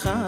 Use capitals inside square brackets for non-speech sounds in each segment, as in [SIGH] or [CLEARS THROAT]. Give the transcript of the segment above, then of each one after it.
חכם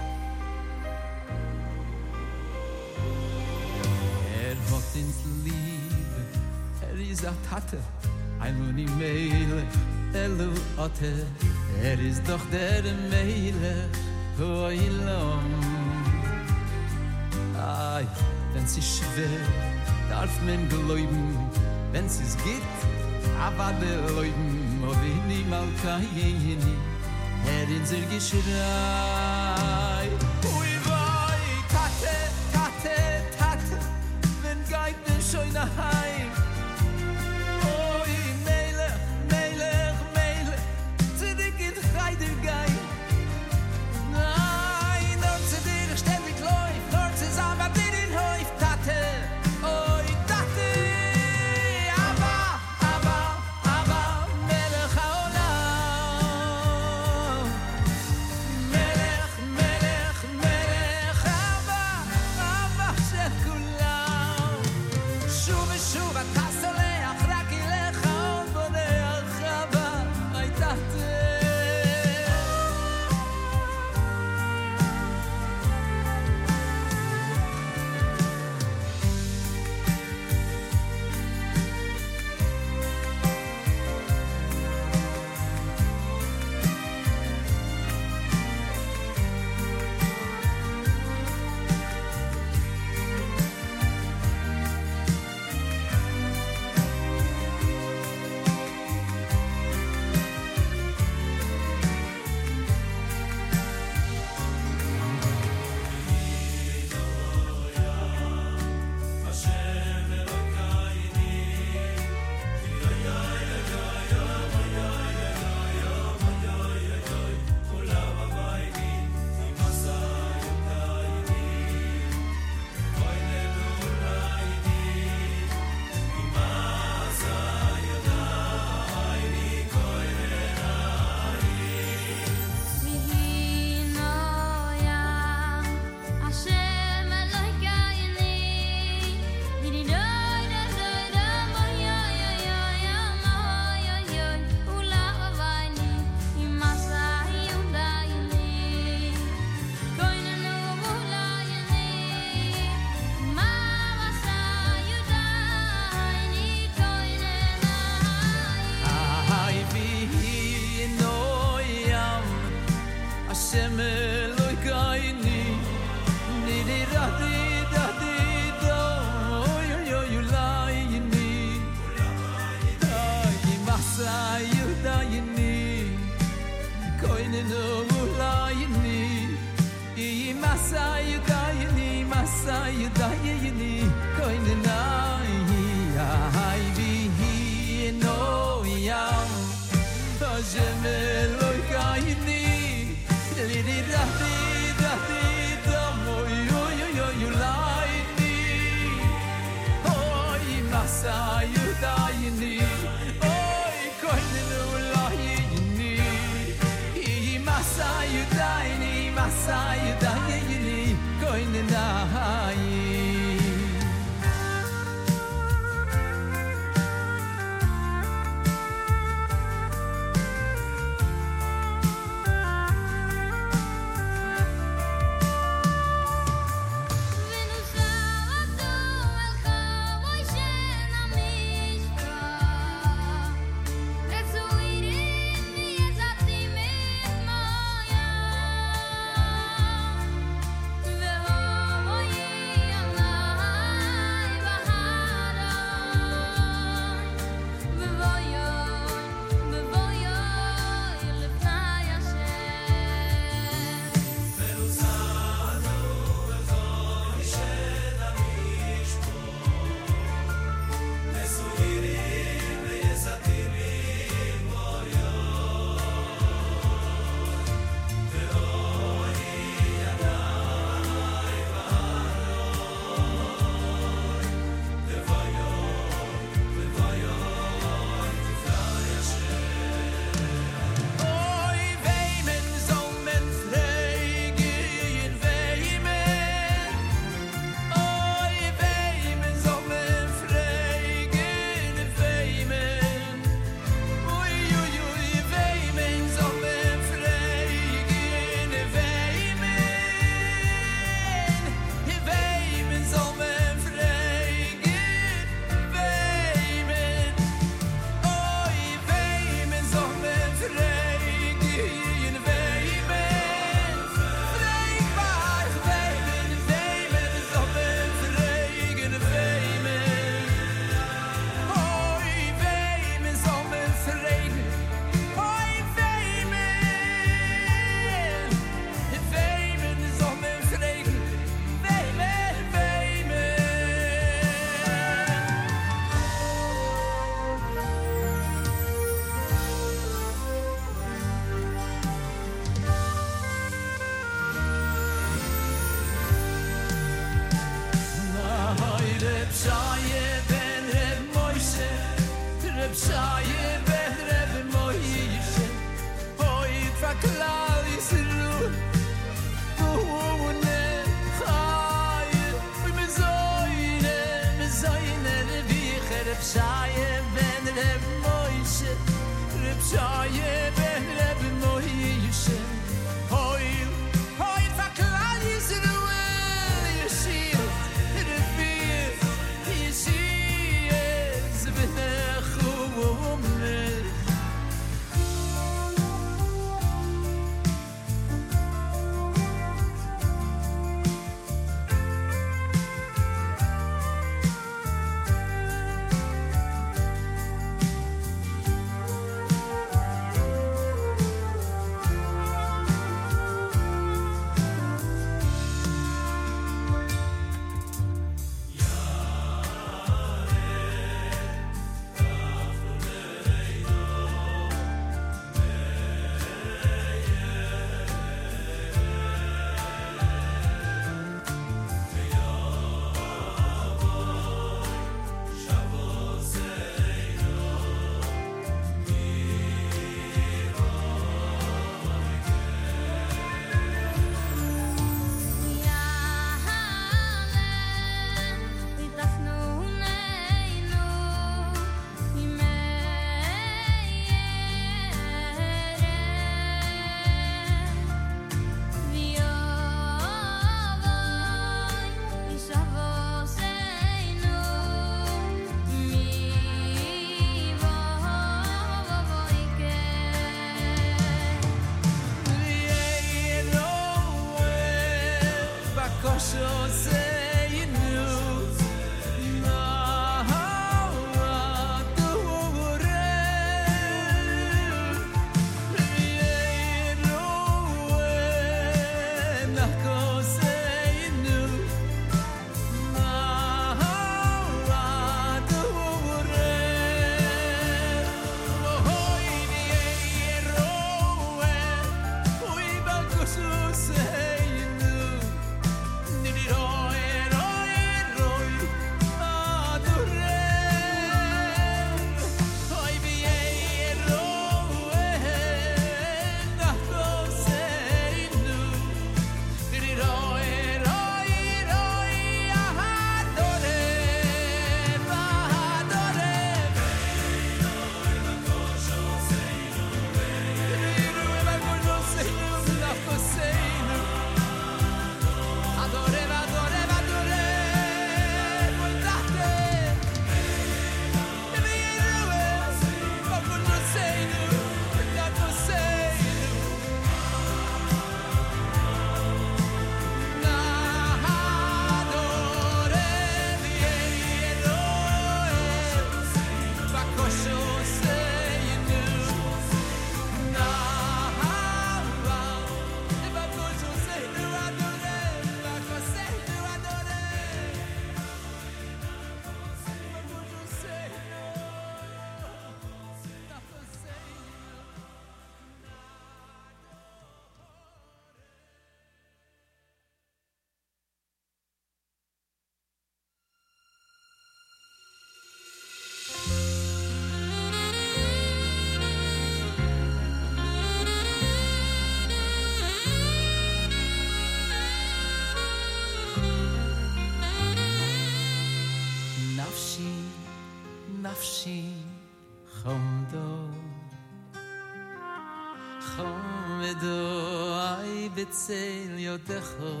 Betzel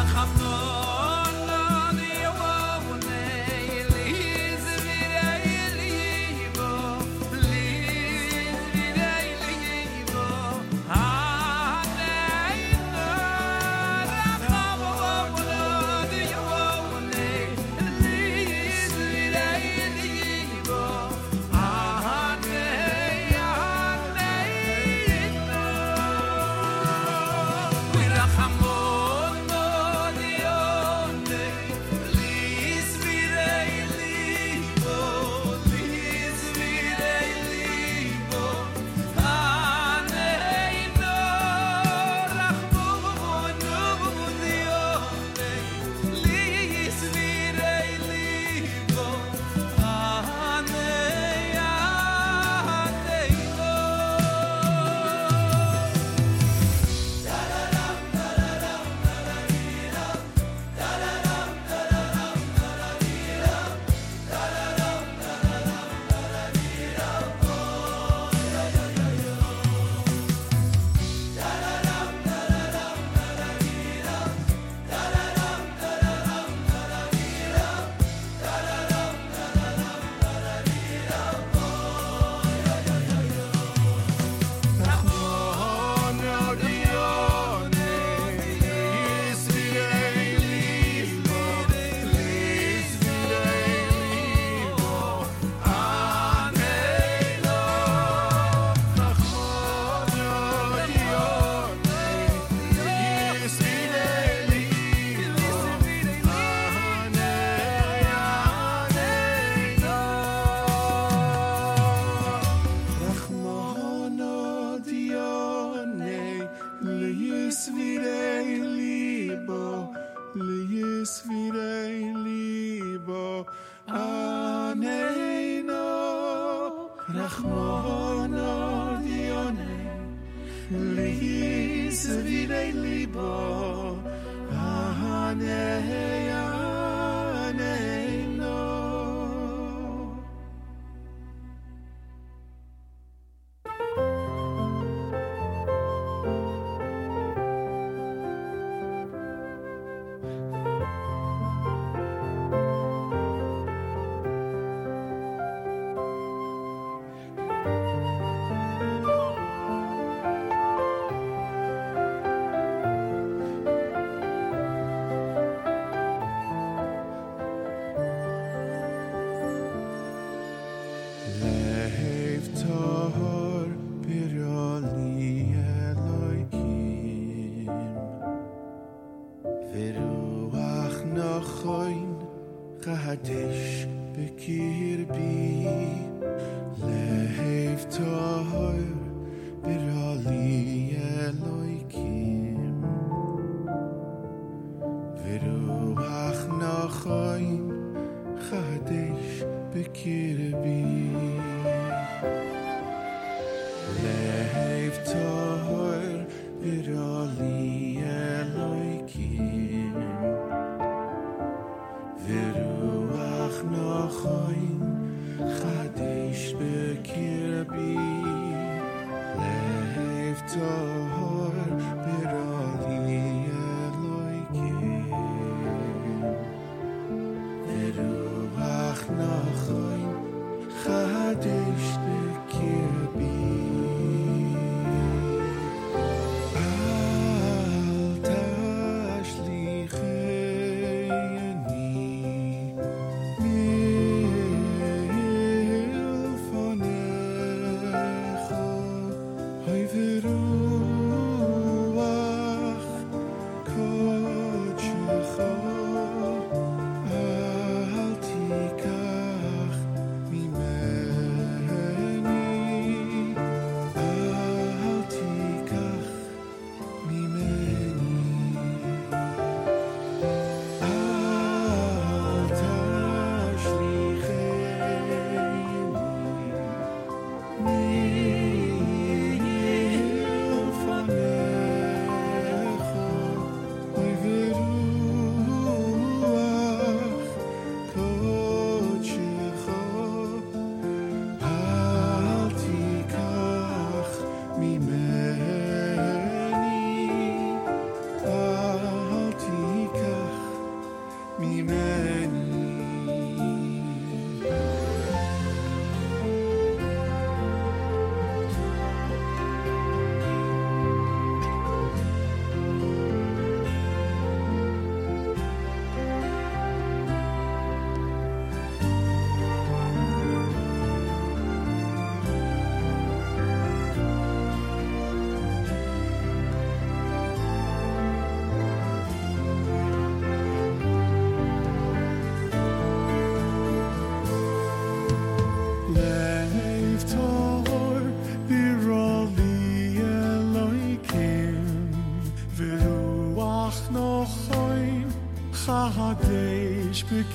Sache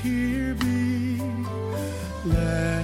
chadesh bekirbi Leif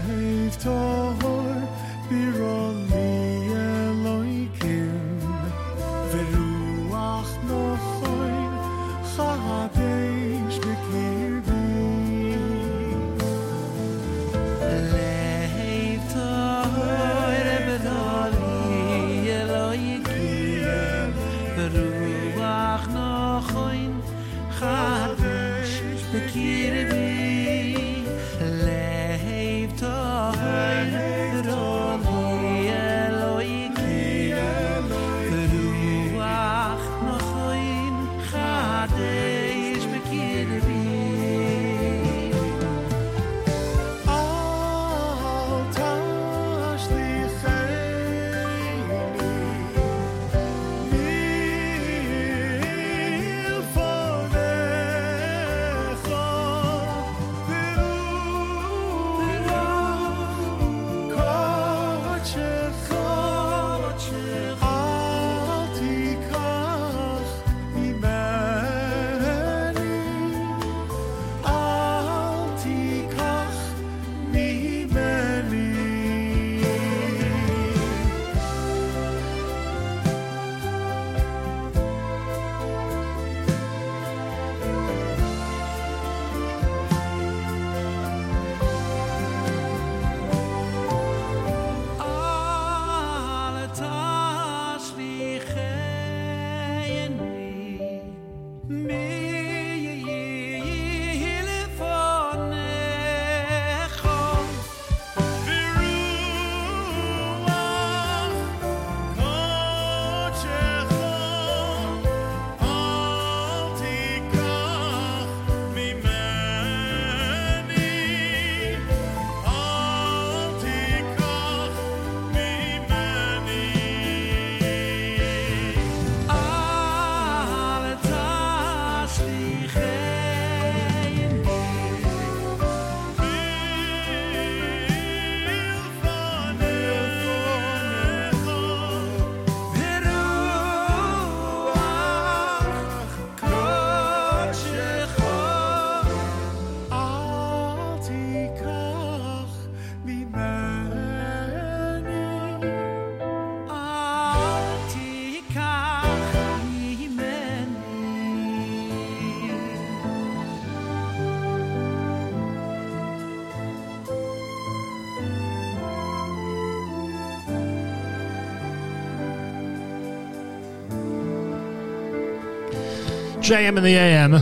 JM in the AM.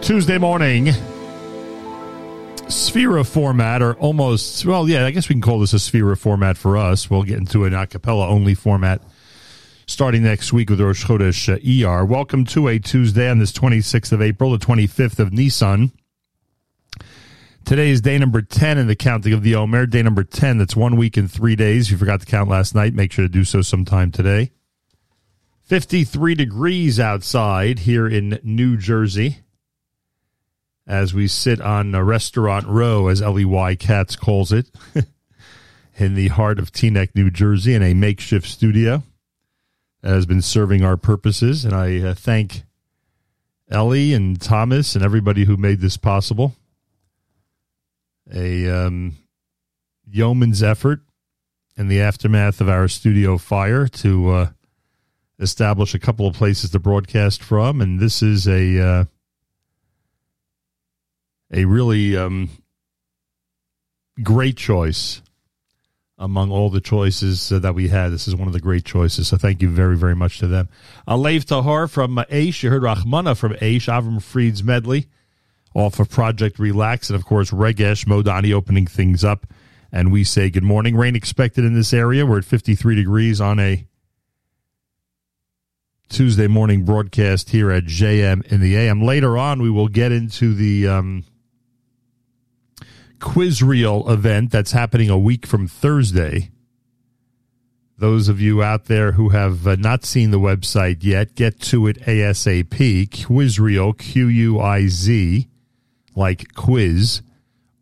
Tuesday morning. Sefira format, or almost, well, yeah, I guess we can call this a Sefira format for us. We'll get into an a cappella only format starting next week with Rosh Chodesh ER. Welcome to a Tuesday on this 26th of April, the 25th of Nisan. Today is day number 10 in the counting of the Omer, day number 10. That's one week and three days. If you forgot to count last night, make sure to do so sometime today. 53 degrees outside here in New Jersey as we sit on a restaurant row, as L.E.Y. Katz calls it, [LAUGHS] in the heart of Teaneck, New Jersey, in a makeshift studio that has been serving our purposes. And I uh, thank Ellie and Thomas and everybody who made this possible. A um, yeoman's effort in the aftermath of our studio fire to uh, establish a couple of places to broadcast from. And this is a. Uh, a really um, great choice among all the choices uh, that we had. This is one of the great choices. So thank you very, very much to them. Alev Tahor from uh, Aish. You heard Rahmana from Aish, Avram Fried's medley off of Project Relax. And of course, Regesh Modani opening things up. And we say good morning. Rain expected in this area. We're at 53 degrees on a Tuesday morning broadcast here at JM in the AM. Later on, we will get into the um, Quizrael event that's happening a week from Thursday. Those of you out there who have uh, not seen the website yet, get to it ASAP. Quizrael, Q U I Z, like quiz,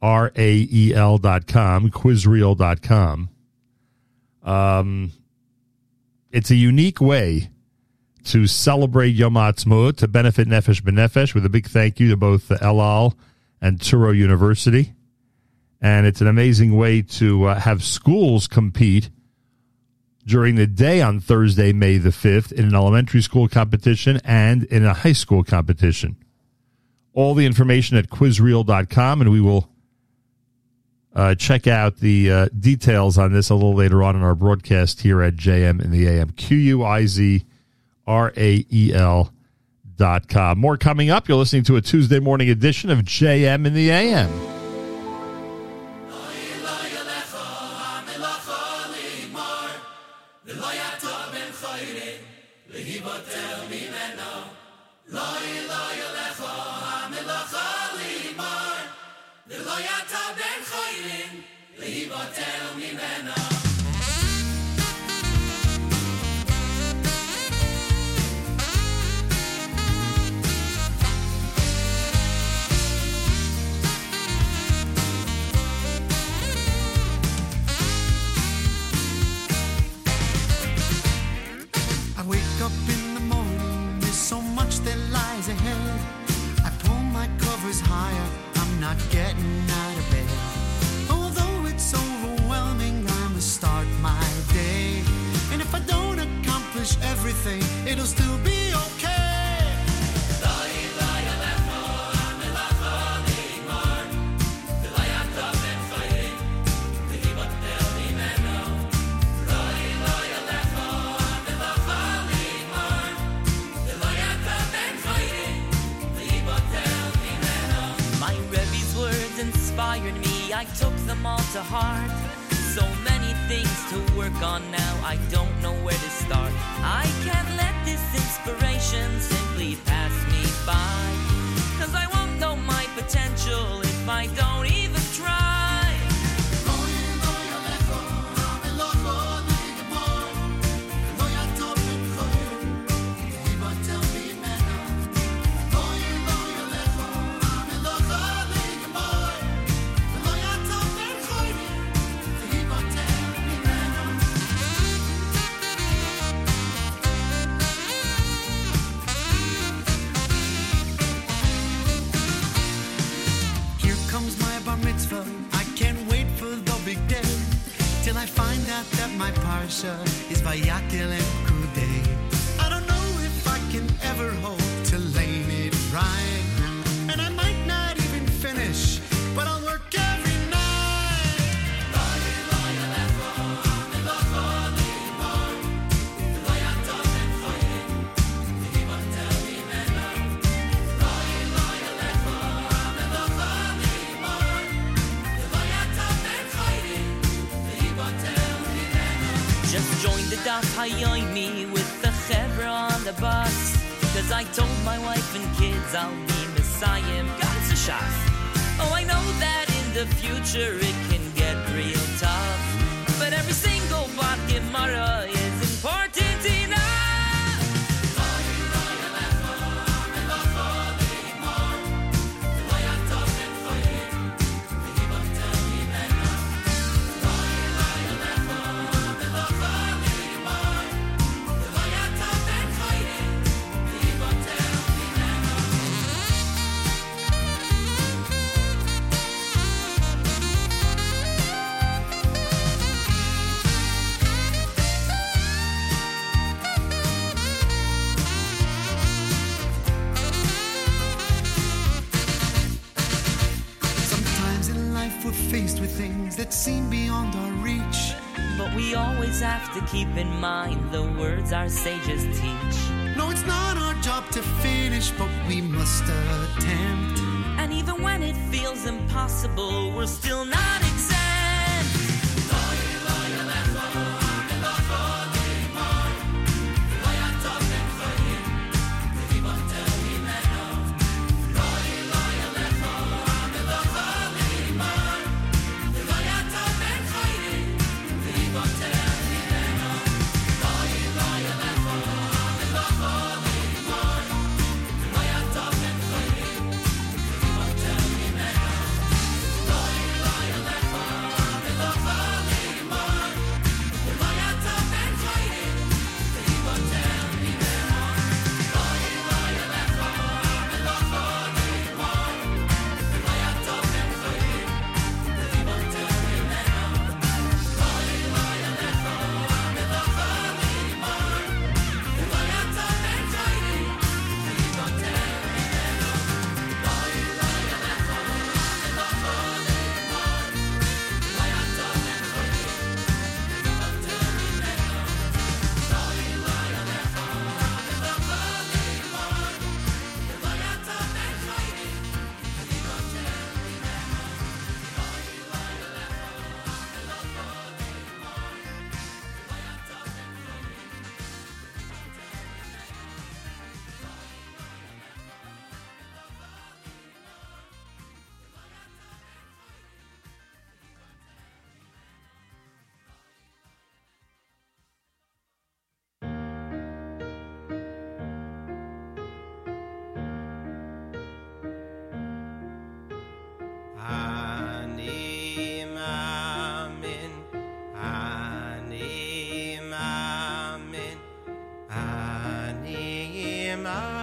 R A E L dot com, quizrael dot com. Um, it's a unique way to celebrate Yom Ha'atzmaut to benefit Nefesh B'Nefesh with a big thank you to both the El Al and Touro University. And it's an amazing way to uh, have schools compete during the day on Thursday, May the 5th, in an elementary school competition and in a high school competition. All the information at quizrael.com, and we will uh, check out the uh, details on this a little later on in our broadcast here at JM in the AM. Q U I Z R A E L dot com. More coming up. You're listening to a Tuesday morning edition of JM in the AM. All heart. So many things to work on now, I don't know where to start. I can't let this inspiration simply pass me by. Cause I won't know my potential if I don't even my parsha is Vayakhel and Kudei. I don't know if I can ever hope Hayoimi with the chevra on the bus. Cause I told my wife and kids I'll be Messiah, God's a shot. Oh, I know that in the future it can get real tough. But every single Bad Gemara is important words our sages teach. No, it's not our job to finish, but we must attempt. And even when it feels impossible, we're still not mamin.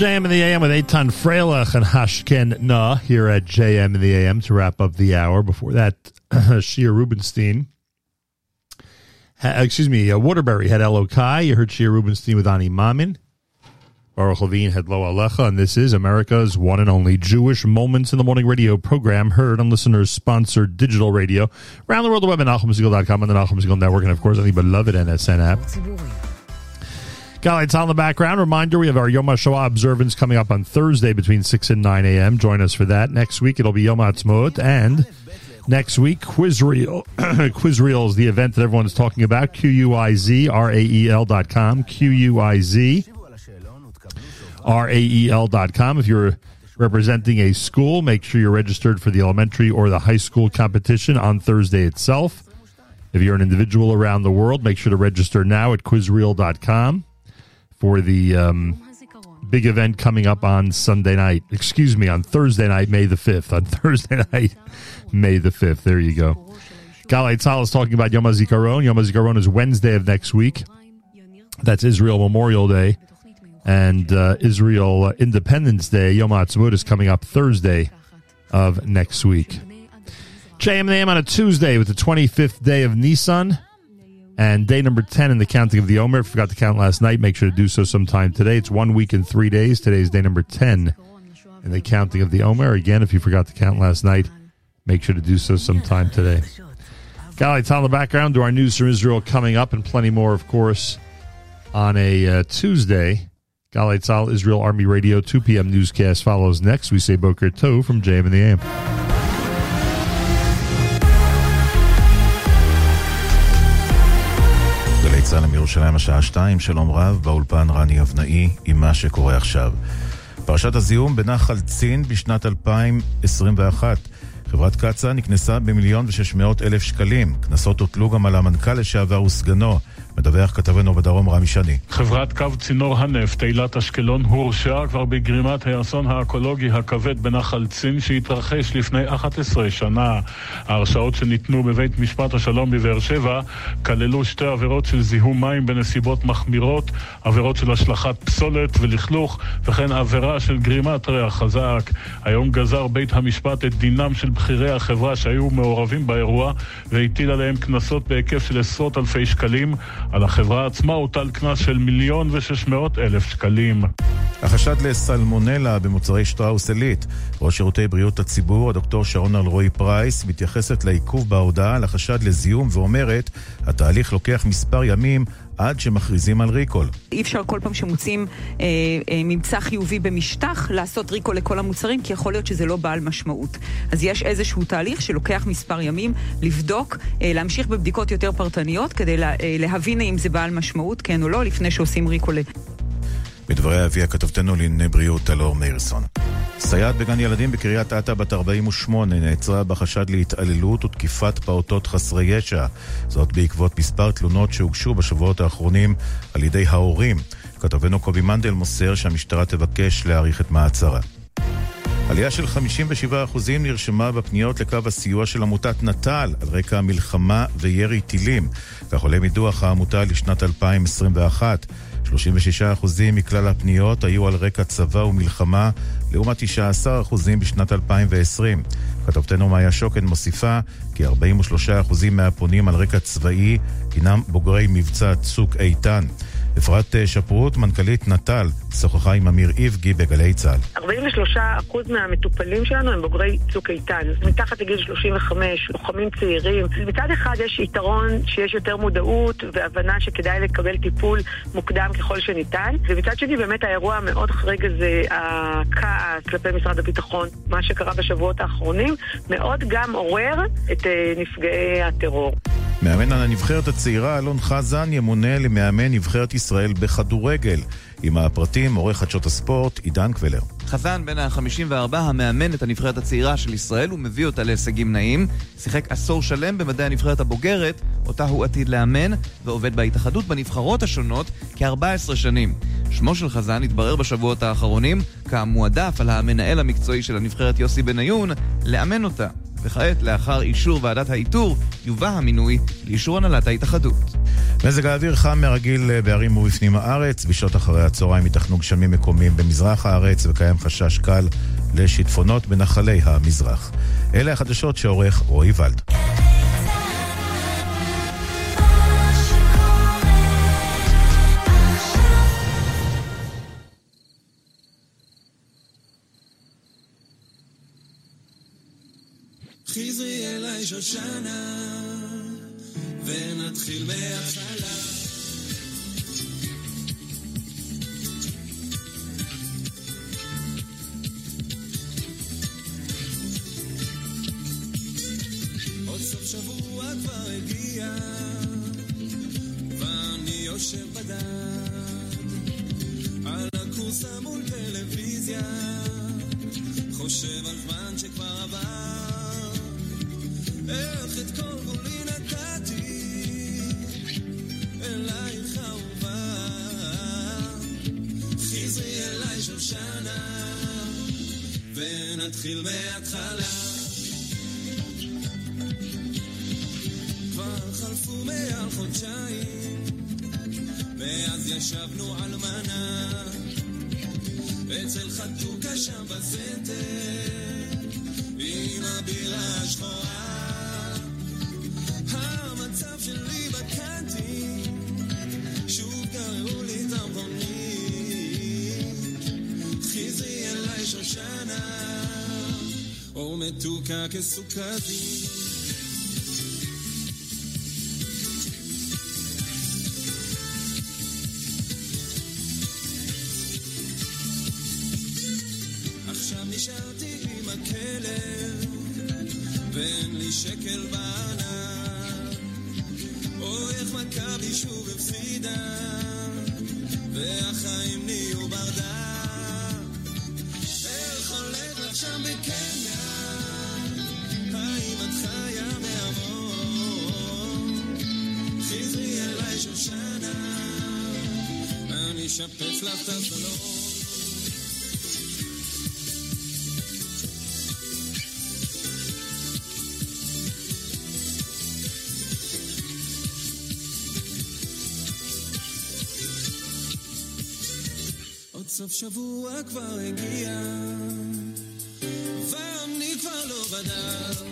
JM in the AM with Eitan Freilach and Hashken Na here at JM in the AM to wrap up the hour. Before that, [CLEARS THROAT] Shia Rubenstein. Ha, excuse me, uh, Waterbury had Elokai. You heard Shia Rubenstein with Ani Mamin. Baruch Levine had Lo Alecha, and this is America's one and only Jewish Moments in the Morning radio program, heard on listeners sponsored digital radio around the world, the web at NachumSegal.com and the Segal Network, and of course, on the beloved NSN app. Got on the background. Reminder we have our Yom HaShoah observance coming up on Thursday between 6 and 9 a.m. Join us for that. Next week it'll be Yom HaTzmaut. And next week, Quizrael. [COUGHS] Quizrael is the event that everyone's talking about. Q-U-I-Z-R-A-E-L dot com. Q-U-I-Z R-A-E-L dot com. If you're representing a school, make sure you're registered for the elementary or the high school competition on Thursday itself. If you're an individual around the world, make sure to register now at quizrael.com for the um, big event coming up on Sunday night. Excuse me, on Thursday night, May the 5th. On [LAUGHS] Thursday night, May the 5th. There you go. Galay Tzal is talking about Yom HaZikaron. Yom HaZikaron is Wednesday of next week. That's Israel Memorial Day. And uh, Israel uh, Independence Day, Yom HaTzmaut, is coming up Thursday of next week. JM and on a Tuesday with the 25th day of Nisan and day number 10 in the counting of the Omer. Forgot to count last night, make sure to do so sometime today. It's one week and three days. Today is day number 10 in the counting of the Omer. Again, if you forgot to count last night, make sure to do so sometime today. Galay Tal in the background to our news from Israel coming up and plenty more, of course, on a uh, Tuesday. Tzal, Israel Army Radio, 2 p.m. newscast follows next. We say Boker Tov from JM in the AM. גלי צה"ל מירושלים השעה שתיים, שלום רב, באולפן רני אבנאי עם מה שקורה עכשיו. פרשת הזיהום בנחל צין בשנת 2021. חברת קצא"א נקנסה במיליון ושש מאות אלף שקלים. קנסות הוטלו גם על המנכ"ל לשעבר וסגנו. מדווח כתבנו בדרום רמי שני. חברת קו צינור הנפט אילת אשקלון הורשעה כבר בגרימת האסון האקולוגי הכבד בנחל צין שהתרחש לפני 11 שנה. ההרשעות שניתנו בבית משפט השלום בבאר שבע כללו שתי עבירות של זיהום מים בנסיבות מחמירות, עבירות של השלכת פסולת ולכלוך וכן עבירה של גרימת ריח חזק. היום גזר בית המשפט את דינם של בכירי החברה שהיו מעורבים באירוע והטיל עליהם קנסות בהיקף של עשרות אלפי שקלים. על החברה עצמה הוטל קנס של מיליון ושש מאות אלף שקלים. החשד לסלמונלה במוצרי שטראוס עילית. ראש שירותי בריאות הציבור, הדוקטור שרון אלרועי פרייס, מתייחסת לעיכוב בהודעה על החשד לזיהום ואומרת, התהליך לוקח מספר ימים עד שמכריזים על ריקול. אי אפשר כל פעם שמוצאים אה, אה, ממצא חיובי במשטח לעשות ריקול לכל המוצרים, כי יכול להיות שזה לא בעל משמעות. אז יש איזשהו תהליך שלוקח מספר ימים לבדוק, אה, להמשיך בבדיקות יותר פרטניות, כדי לה, אה, להבין האם זה בעל משמעות, כן או לא, לפני שעושים ריקול. בדבריה הביאה כתבתנו לענייני בריאות אלאור מאירסון. סייעת בגן ילדים בקריית אתא בת 48 נעצרה בחשד להתעללות ותקיפת פעוטות חסרי ישע. זאת בעקבות מספר תלונות שהוגשו בשבועות האחרונים על ידי ההורים. כתבנו קובי מנדל מוסר שהמשטרה תבקש להאריך את מעצרה. עלייה של 57% נרשמה בפניות לקו הסיוע של עמותת נט"ל על רקע המלחמה וירי טילים. כך עולה מדוח העמותה לשנת 2021. 36% מכלל הפניות היו על רקע צבא ומלחמה, לעומת 19% בשנת 2020. כתבתנו מאיה שוקן מוסיפה כי 43% מהפונים על רקע צבאי הינם בוגרי מבצע צוק איתן. אפרת שפרוט, מנכ"לית נט"ל, שוחחה עם אמיר איבגי בגלי צה"ל. 43% מהמטופלים שלנו הם בוגרי צוק איתן, מתחת לגיל 35, לוחמים צעירים. מצד אחד יש יתרון שיש יותר מודעות והבנה שכדאי לקבל טיפול מוקדם ככל שניתן, ומצד שני באמת האירוע המאוד חריג הזה, הכעס כלפי משרד הביטחון, מה שקרה בשבועות האחרונים, מאוד גם עורר את אה, נפגעי הטרור. מאמן הנבחרת הצעירה אלון חזן ימונה למאמן נבחרת ישראל בכדורגל. עם הפרטים, עורך חדשות הספורט, עידן קבלר. חזן בן ה-54 המאמן את הנבחרת הצעירה של ישראל ומביא אותה להישגים נאים. שיחק עשור שלם במדעי הנבחרת הבוגרת, אותה הוא עתיד לאמן, ועובד בהתאחדות בנבחרות השונות כ-14 שנים. שמו של חזן התברר בשבועות האחרונים כמועדף על המנהל המקצועי של הנבחרת יוסי בניון לאמן אותה. וכעת, לאחר אישור ועדת האיתור, יובא המינוי לאישור הנהלת ההתאחדות. מזג האוויר חם מהרגיל אה, בערים ובפנים הארץ. בשעות אחרי הצהריים ייתכנו גשמים מקומיים במזרח הארץ וקיים חשש קל לשיטפונות בנחלי המזרח. אלה החדשות שעורך רועי ולד. חזרי אליי שושנה, ונתחיל מההתחלה. עוד סוף שבוע כבר הגיע, ואני יושב בדד, על הכורסה מול טלוויזיה, חושב על זמן שכבר עבר, איך את ונתחיל מההתחלה. כבר חלפו מעל חודשיים, ואז ישבנו על מנה, אצל חתוקה שם בסנטר, עם הבירה השחורה. או מתוקה כסוכרית. עכשיו נשארתי עם הכלב, ואין לי שקל בענק. אשפץ לך את הסלון. סוף שבוע כבר הגיע, ואני כבר לא בדל.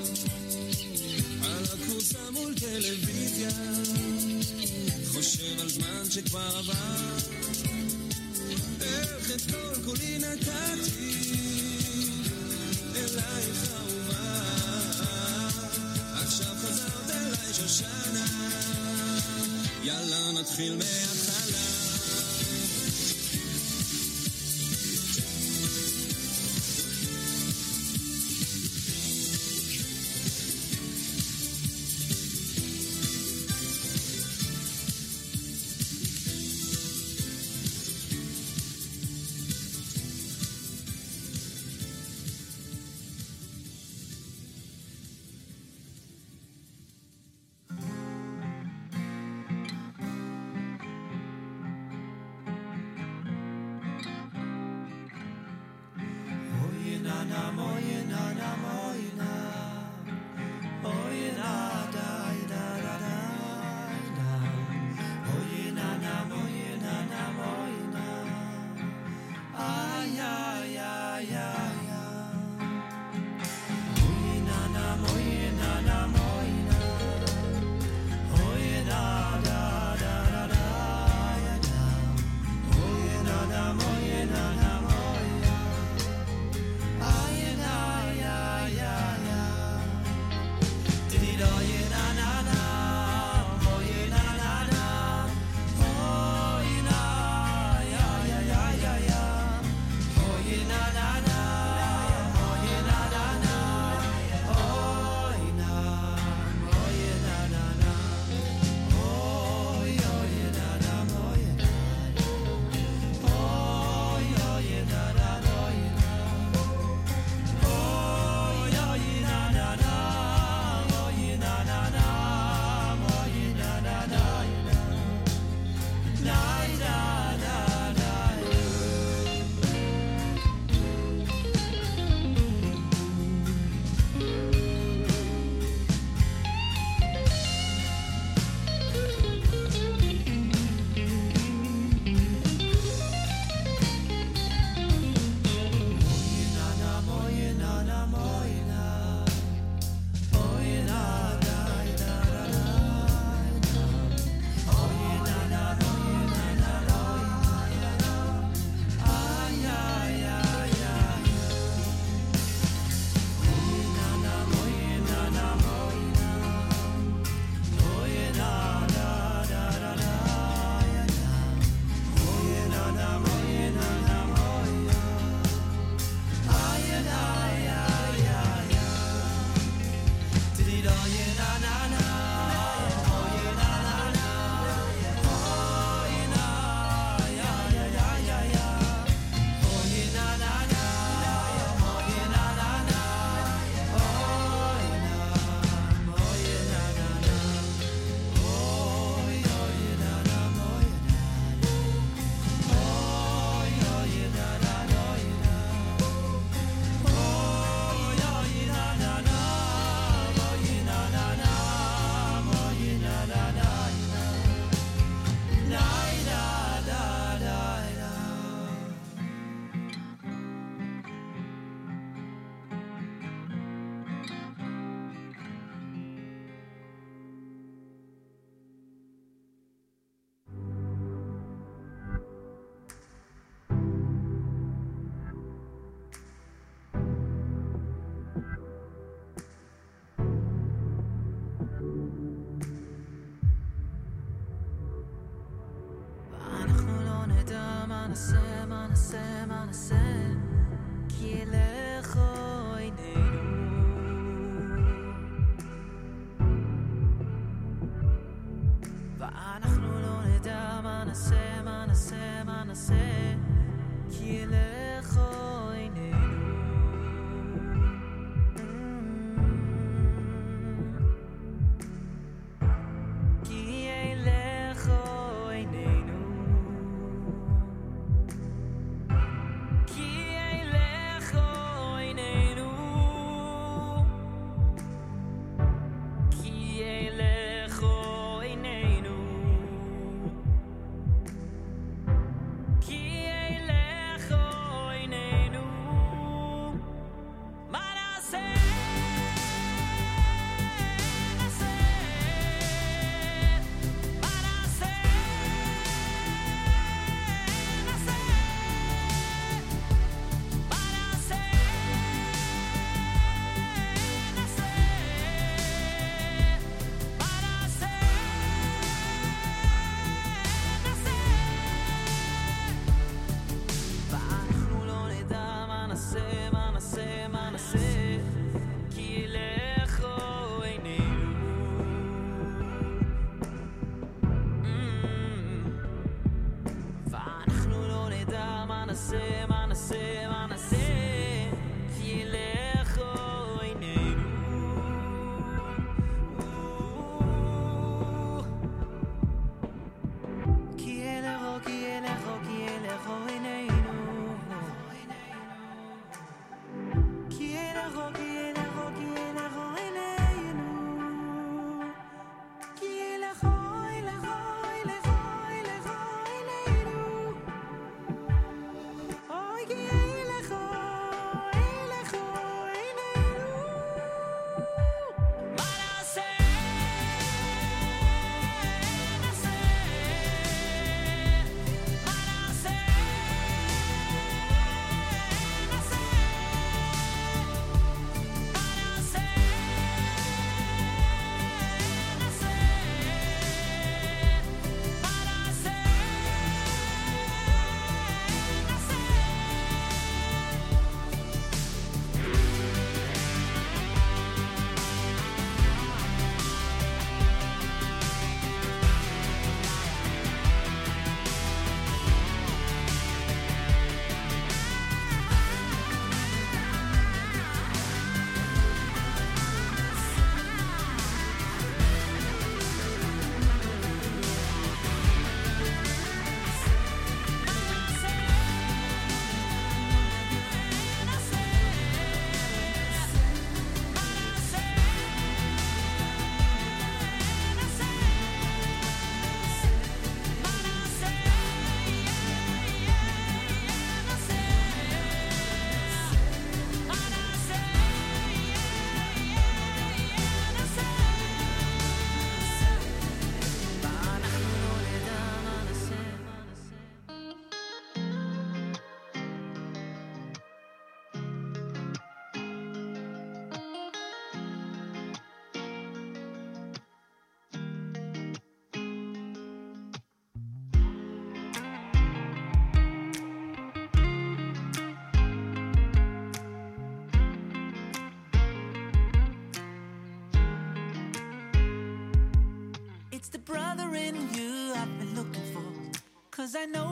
על הכורסה מול טלוויזיה, חושב על זמן שכבר עבר. איך את כל כולי נתתי, אלייך אהובה. עכשיו חזרת אליי שושנה, יאללה נתחיל מההתחלה.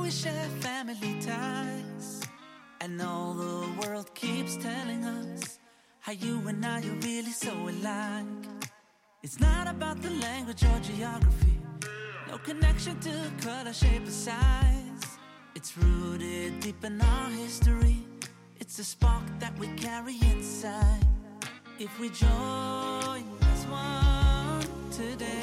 we share family ties. And all the world keeps telling us how you and I are really so alike. It's not about the language or geography, no connection to color, shape, or size. It's rooted deep in our history. It's a spark that we carry inside. If we join as one today.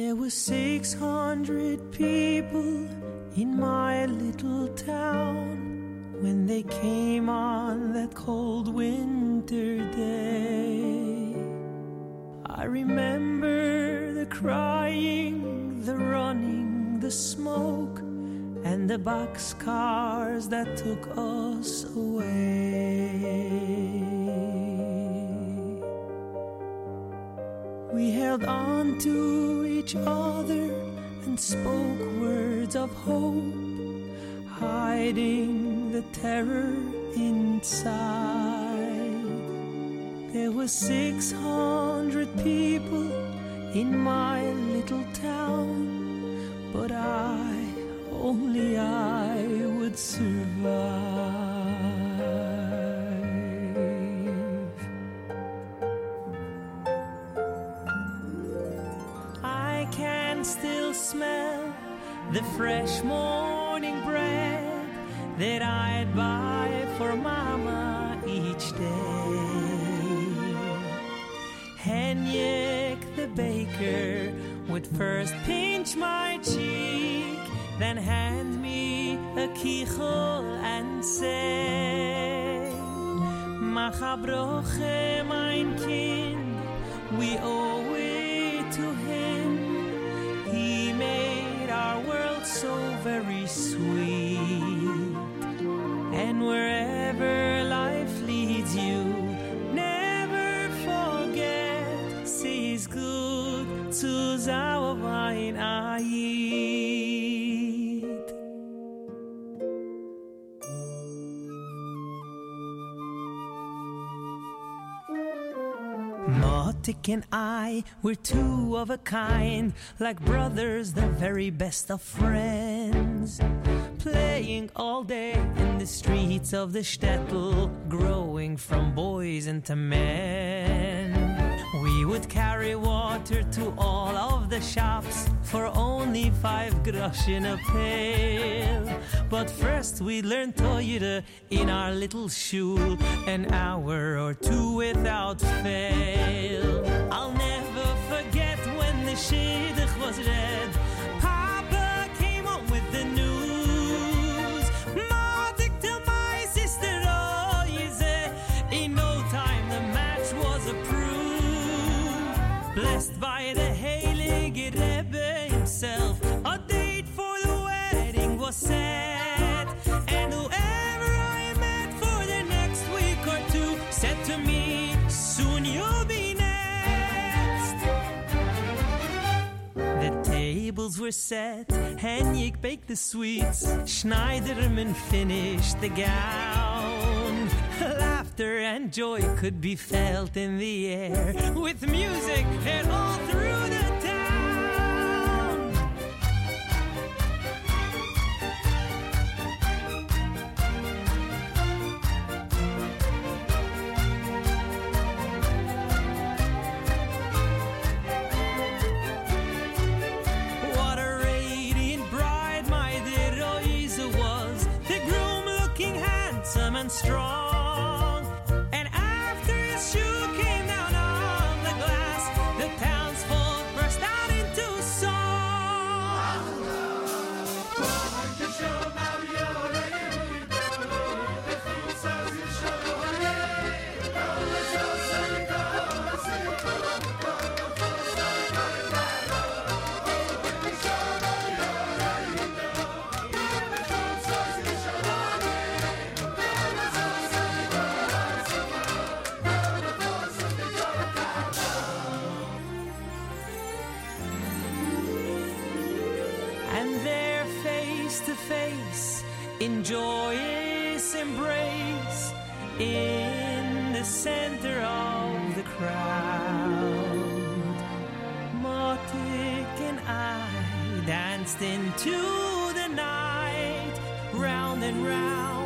There were 600 people in my little town when they came on that cold winter day. I remember the crying, the running, the smoke, and the boxcars that took us away. We held on to each other and spoke words of hope, hiding the terror inside. There were 600 people in my Motik and I, we're two of a kind, like brothers, the very best of friends. Playing all day in the streets of the shtetl, growing from boys into men. Would carry water to all of the shops for only five grosh in a pail. But first we learned Toyota in our little shul, an hour or two without fail. I'll never forget when the shidduch was read. Set. And whoever I met for the next week or two said to me, Soon you'll be next. The tables were set, Henrik baked the sweets, Schneiderman finished the gown. Laughter and joy could be felt in the air, with music and all through the in joyous embrace in the center of the crowd. Motik and I danced into the night round and round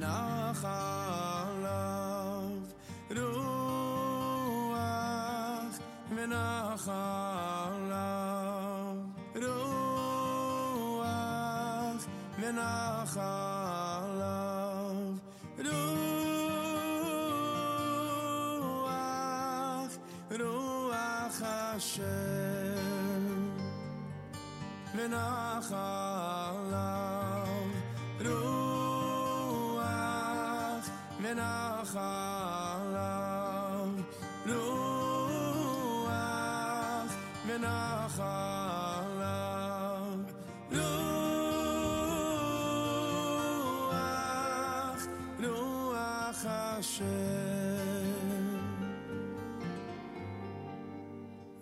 נח עליו רוח ונח עליו רוח ונח עליו רוח ונחלב רוח ונחלב רוח רוח השם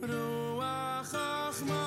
רוח חכמה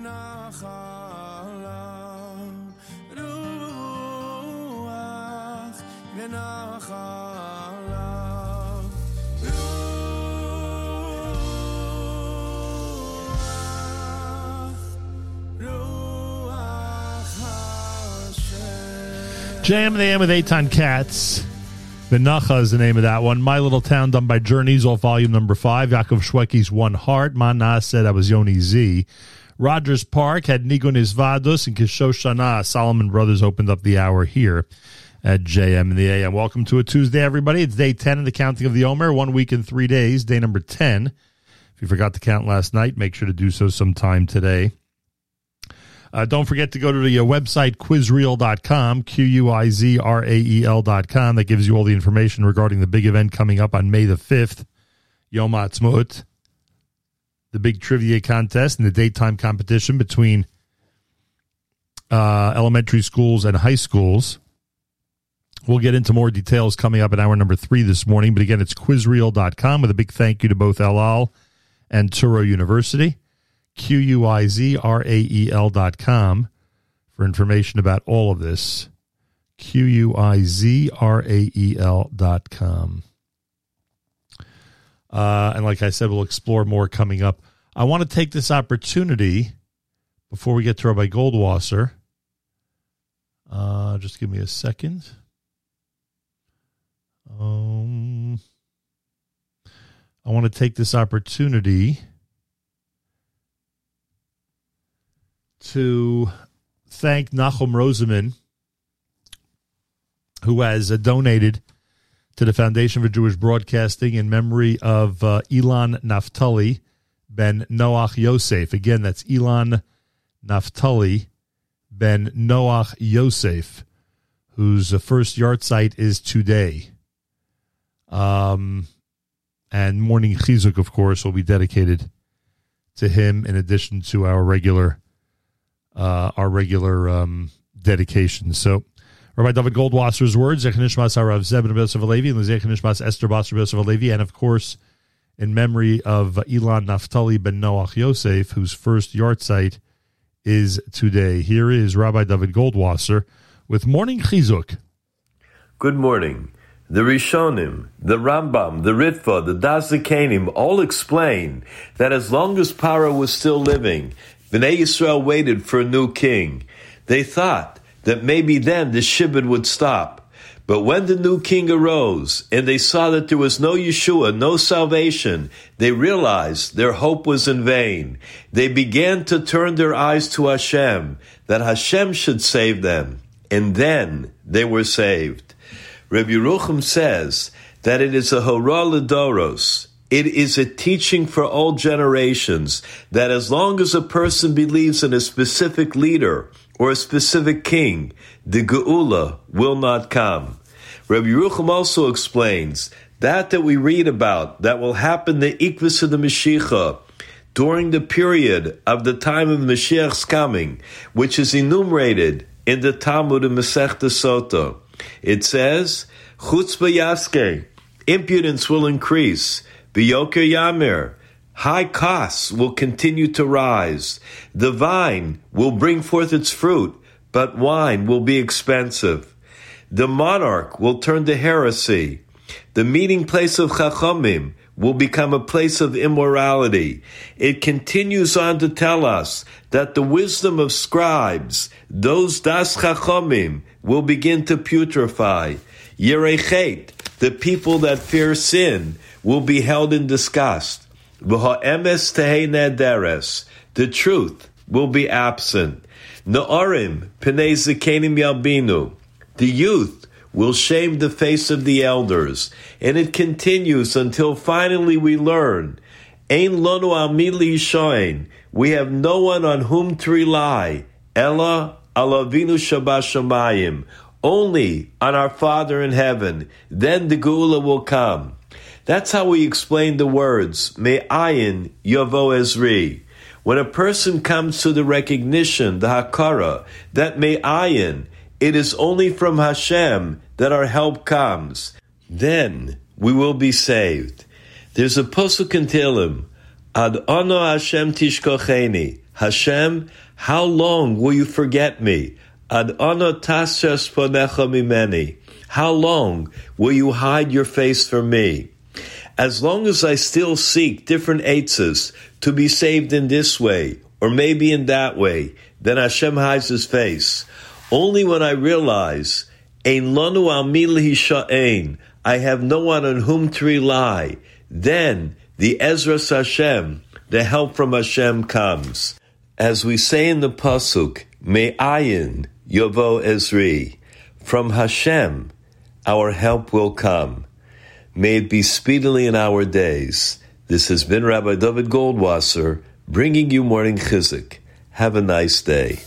רוח Jam the AM with Eitan Katz. The is the name of that one. My Little Town, done by Journeys, off volume number five. Yaakov Shwekey's One Heart. Mana said I was Yoni Z. Rogers Park had Nigun Isvadus and Kishoshana. Solomon Brothers opened up the hour here at JM in the AM. Welcome to a Tuesday, everybody. It's day 10 in the counting of the Omer. One week and three days. Day number 10. If you forgot to count last night, make sure to do so sometime today. Uh, don't forget to go to the uh, website quizrael.com, Q U I Z R A E L.com. That gives you all the information regarding the big event coming up on May the 5th. Yom Ha'atzmaut, the big trivia contest and the daytime competition between uh, elementary schools and high schools. We'll get into more details coming up in hour number three this morning. But again, it's quizrael.com with a big thank you to both El Al and Touro University. Q U I Z R A E L dot com for information about all of this. Q U I Z R A E L dot com. Uh, and like I said, we'll explore more coming up. I want to take this opportunity before we get to Rabbi Goldwasser. Uh, just give me a second. Um, I want to take this opportunity to thank Nachum Roseman, who has donated to the Foundation for Jewish Broadcasting in memory of uh, Elon Naftali ben Noach Yosef. Again, that's Elon Naftali ben Noach Yosef, whose uh, first yahrzeit is today. Um, and morning chizuk, of course, will be dedicated to him in addition to our regular uh, our regular um, dedications. So, Rabbi David Goldwasser's words, Zechanishmas Harav Zeb Yosef Alevi, and Zechanishmas Esther Basar Alevi, and of course, in memory of Elon Naftali ben Noach Yosef, whose first yahrzeit is today. Here is Rabbi David Goldwasser with Morning Chizuk. Good morning. The Rishonim, the Rambam, the Ritva, the Dazikanim all explain that as long as Paro was still living, Bnei Yisrael waited for a new king. They thought that maybe then the Shibud would stop. But when the new king arose and they saw that there was no Yeshua, no salvation, they realized their hope was in vain. They began to turn their eyes to Hashem, that Hashem should save them. And then they were saved. Rabbi Yerucham says that it is a hora ledoros. It is a teaching for all generations that as long as a person believes in a specific leader or a specific king, the geula will not come. Rabbi Yerucham also explains that that we read about that will happen the ikvis of the Mashiach during the period of the time of Mashiach's coming, which is enumerated in the Talmud of Masechta Sota. It says, Chutzpah yaske, impudence will increase, biyoker yamir, high costs will continue to rise. The vine will bring forth its fruit, but wine will be expensive. The monarch will turn to heresy. The meeting place of Chachamim will become a place of immorality. It continues on to tell us that the wisdom of scribes, those das Chachamim, will begin to putrefy. Yerechet, the people that fear sin, will be held in disgust. The truth will be absent. Na'arim penei zikenim yalbinu, the youth will shame the face of the elders. And it continues until finally we learn, Ein lonu al mili shoin, we have no one on whom to rely, Ella alavinu shabashamayim, only on our Father in heaven. Then the geula will come. That's how we explain the words, Me'ayin Yovo Ezri. When a person comes to the recognition, the Hakara, that Me'ayin, it is only from Hashem that our help comes. Then we will be saved. There's a posuk in Tehillim, Ad ono Hashem tishkocheni. Hashem, how long will you forget me? Ad ono tasras ponecha mimeni. How long will you hide your face from me? As long as I still seek different eitzes to be saved in this way, or maybe in that way, then Hashem hides his face. Only when I realize, Ein lanu sha'ain, I have no one on whom to rely, then the Ezra Hashem, the help from Hashem comes. As we say in the Pasuk, "May Me'ayin Yovo Ezri, from Hashem, our help will come. May it be speedily in our days. This has been Rabbi David Goldwasser bringing you morning chizuk. Have a nice day.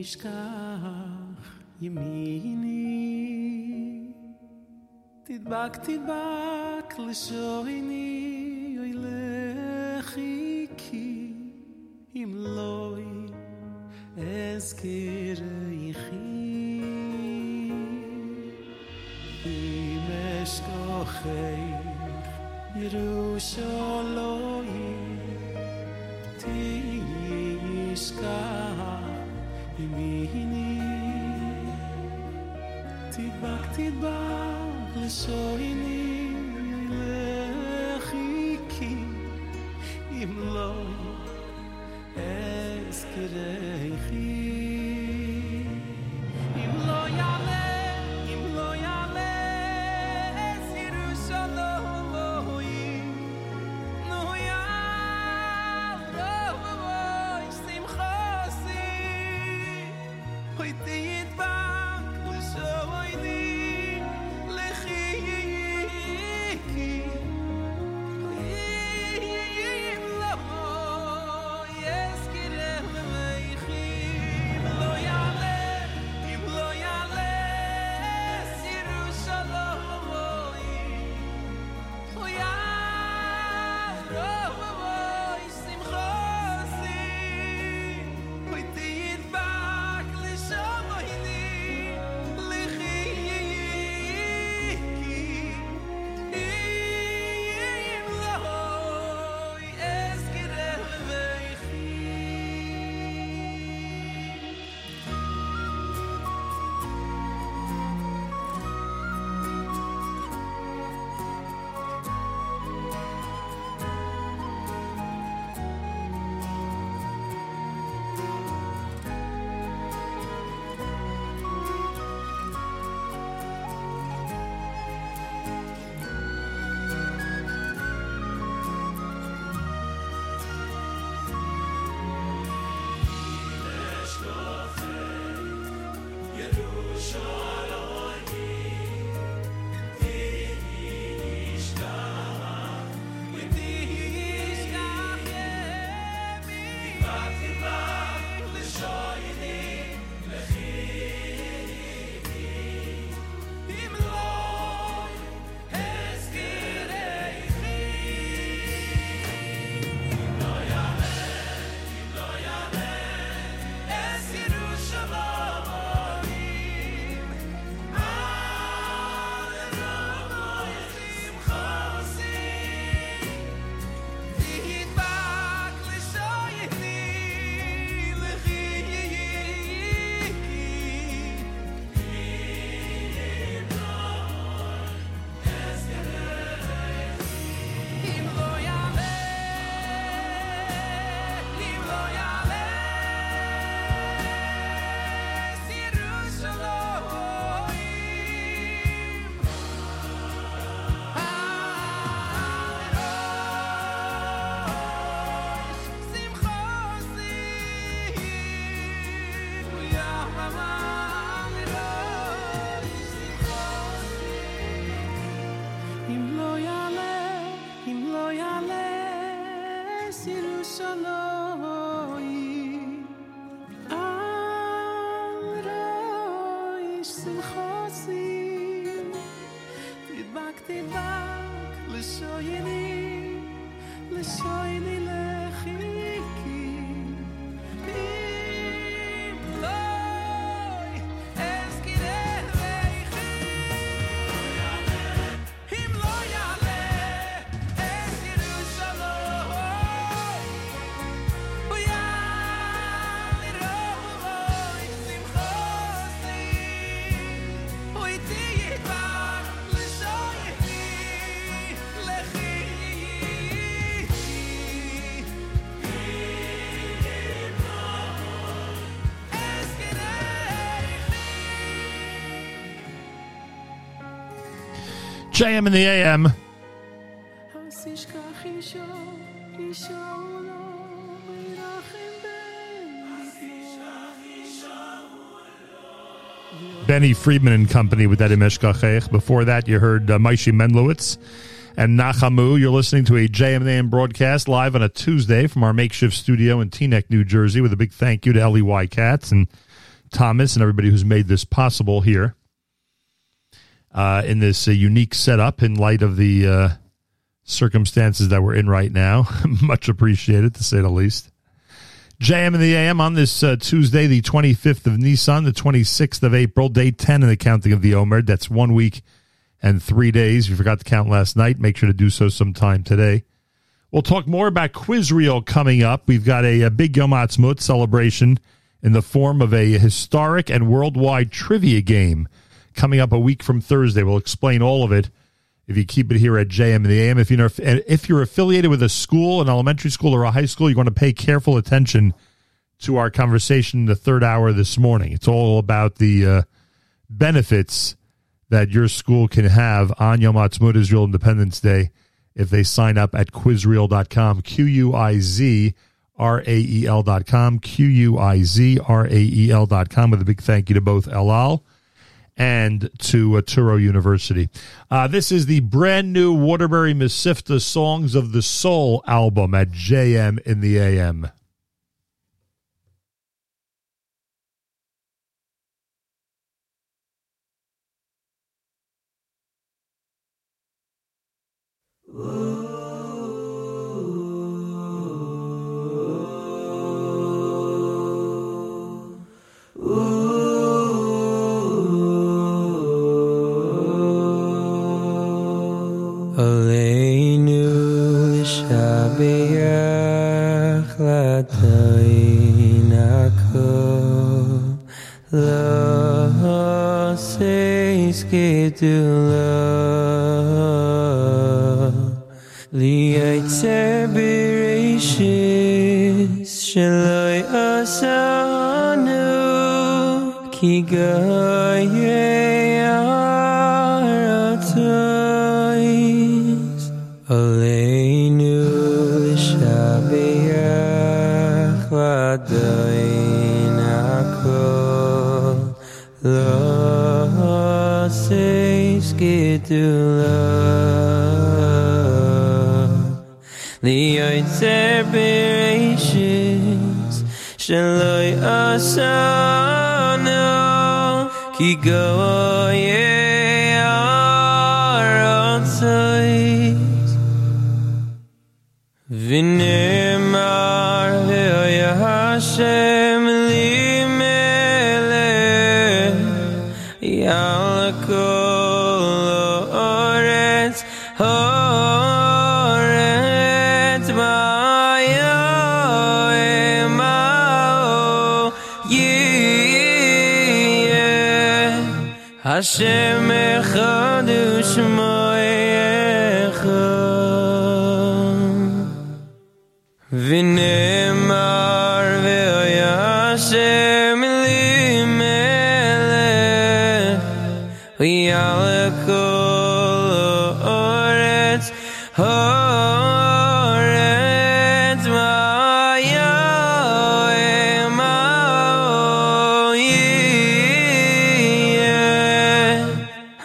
תשכח ימיני תדבק תדבק לשוריני אוי לכי כי אם לא אזכיר איכי אם אשכוחך ירושלים תדבק תדבק לשויני AM in the AM. Benny Friedman and Company with that Imeshkachech. Before that, you heard uh, Maishi Menlowitz and Nachamu. You're listening to a JMAM broadcast live on a Tuesday from our makeshift studio in Teaneck, New Jersey, with a big thank you to Ellie Katz and Thomas and everybody who's made this possible here uh, in this uh, unique setup in light of the uh, circumstances that we're in right now. [LAUGHS] Much appreciated, to say the least. JM and the AM on this uh, Tuesday, the 25th of Nissan, the 26th of April, day 10 in the counting of the Omer. That's one week and three days. If you forgot to count last night, make sure to do so sometime today. We'll talk more about Quizrael coming up. We've got a, a big Yom Ha'atzmaut celebration in the form of a historic and worldwide trivia game coming up a week from Thursday. We'll explain all of it if you keep it here at JM and the AM. If you're if you're affiliated with a school, an elementary school or a high school, you want to pay careful attention to our conversation in the third hour this morning. It's all about the uh, benefits that your school can have on Yom Ha'atzmaut Israel Independence Day if they sign up at quizrael.com, Q U I Z R A E L.com, Q U I Z R A E L.com, with a big thank you to both Elal and to uh, Touro University. Uh, this is the brand new Waterbury Mesifta Songs of the Soul album at JM in the AM. Aleinu l'shabeach l'atoin hakol L'oseis gedula Li'aytzer bereshis Shaloi asanu Ki Li'aytzer bereshis Shaloi asanu uh, Ki goyei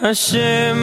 Hashem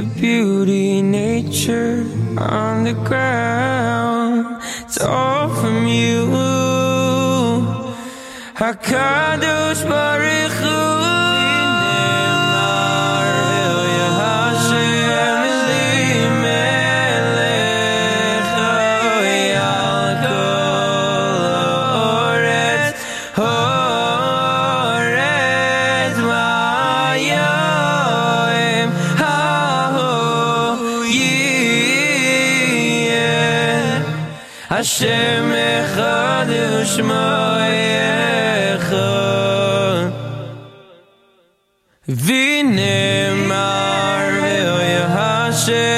the beauty nature. שם אחד ושמו אחד ונאמר ואוי השם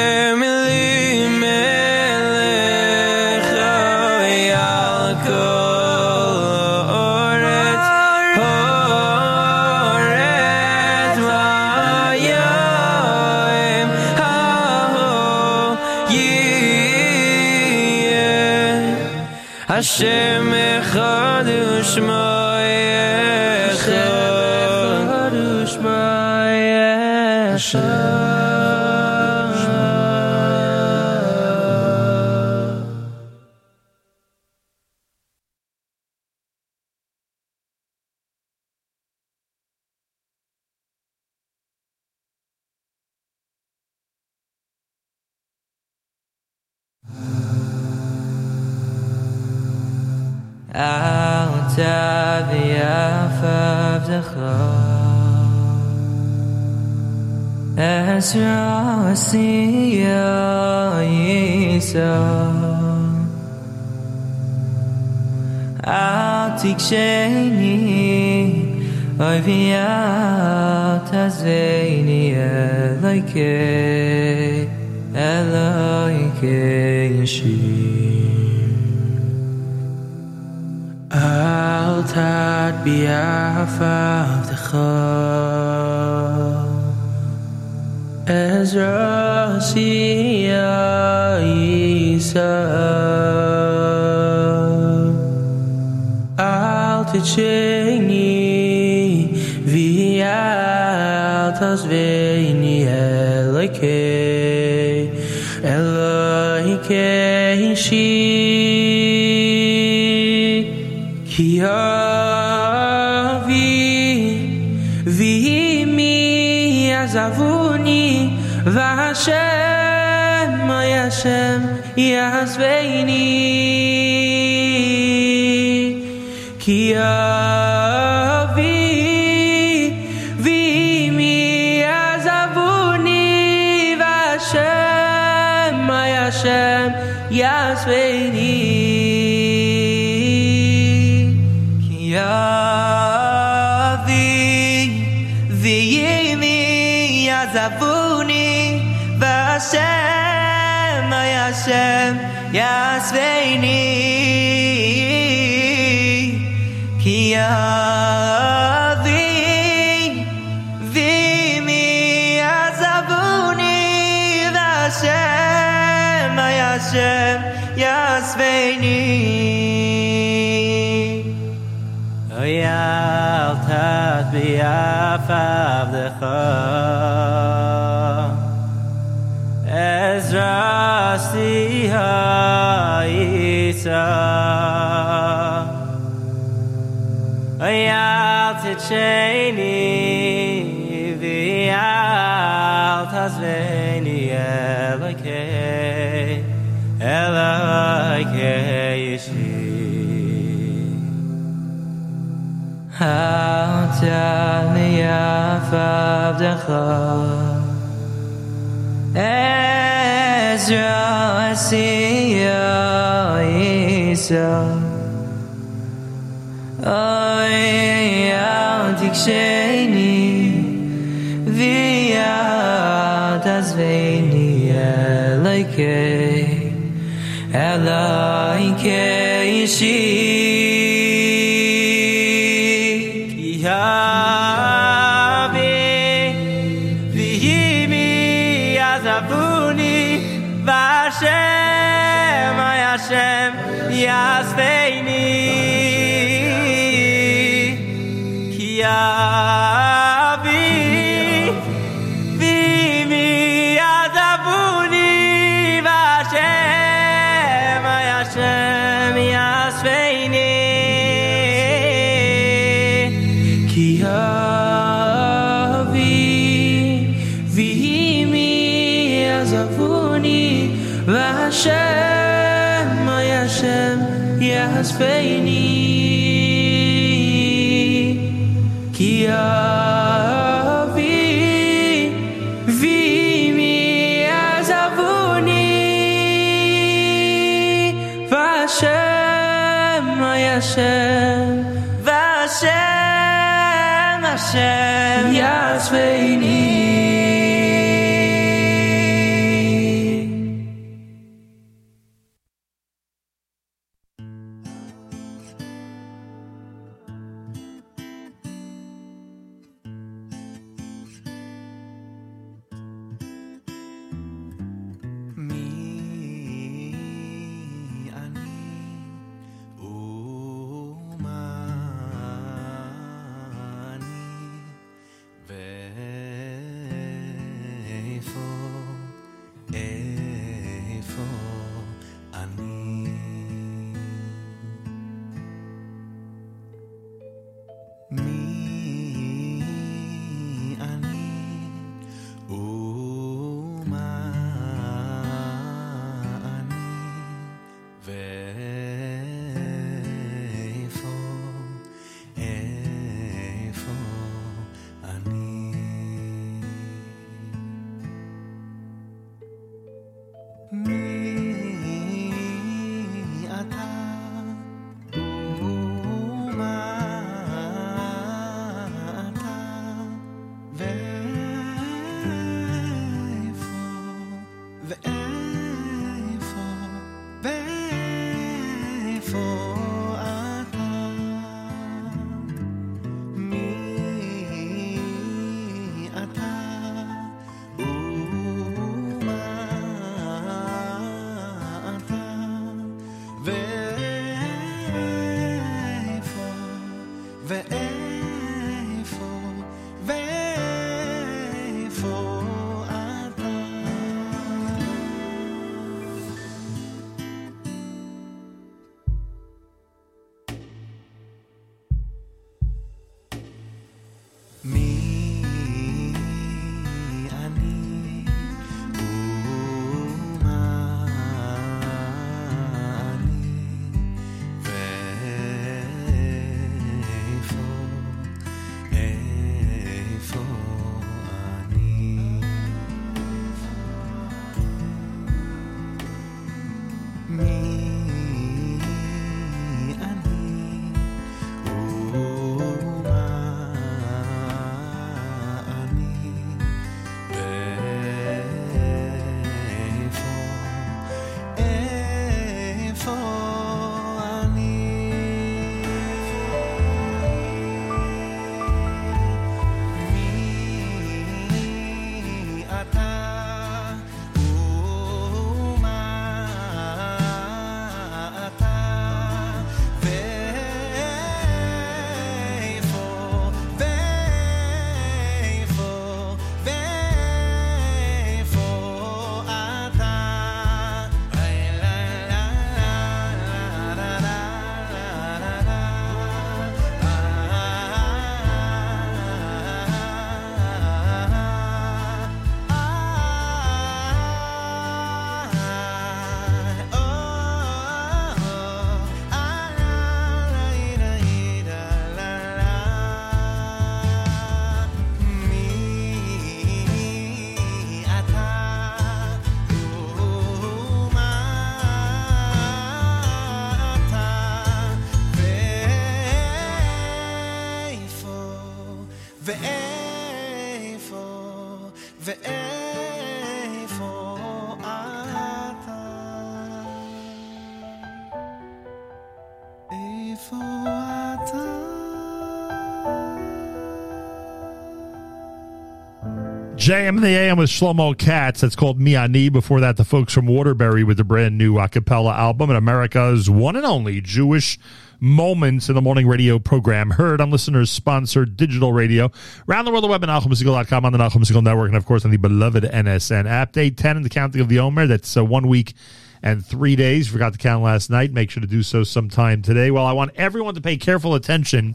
JM in the AM with Shlomo Katz. That's called Me Ani. Before that, the folks from Waterbury with the brand new a cappella album and America's one and only Jewish Moments in the Morning Radio program. Heard on listeners sponsored digital radio. Around the world, the web at NachumSegal.com on the Segal Network and, of course, on the beloved NSN app. Day 10 in the counting of the Omer. That's uh, one week and three days. Forgot to count last night. Make sure to do so sometime today. Well, I want everyone to pay careful attention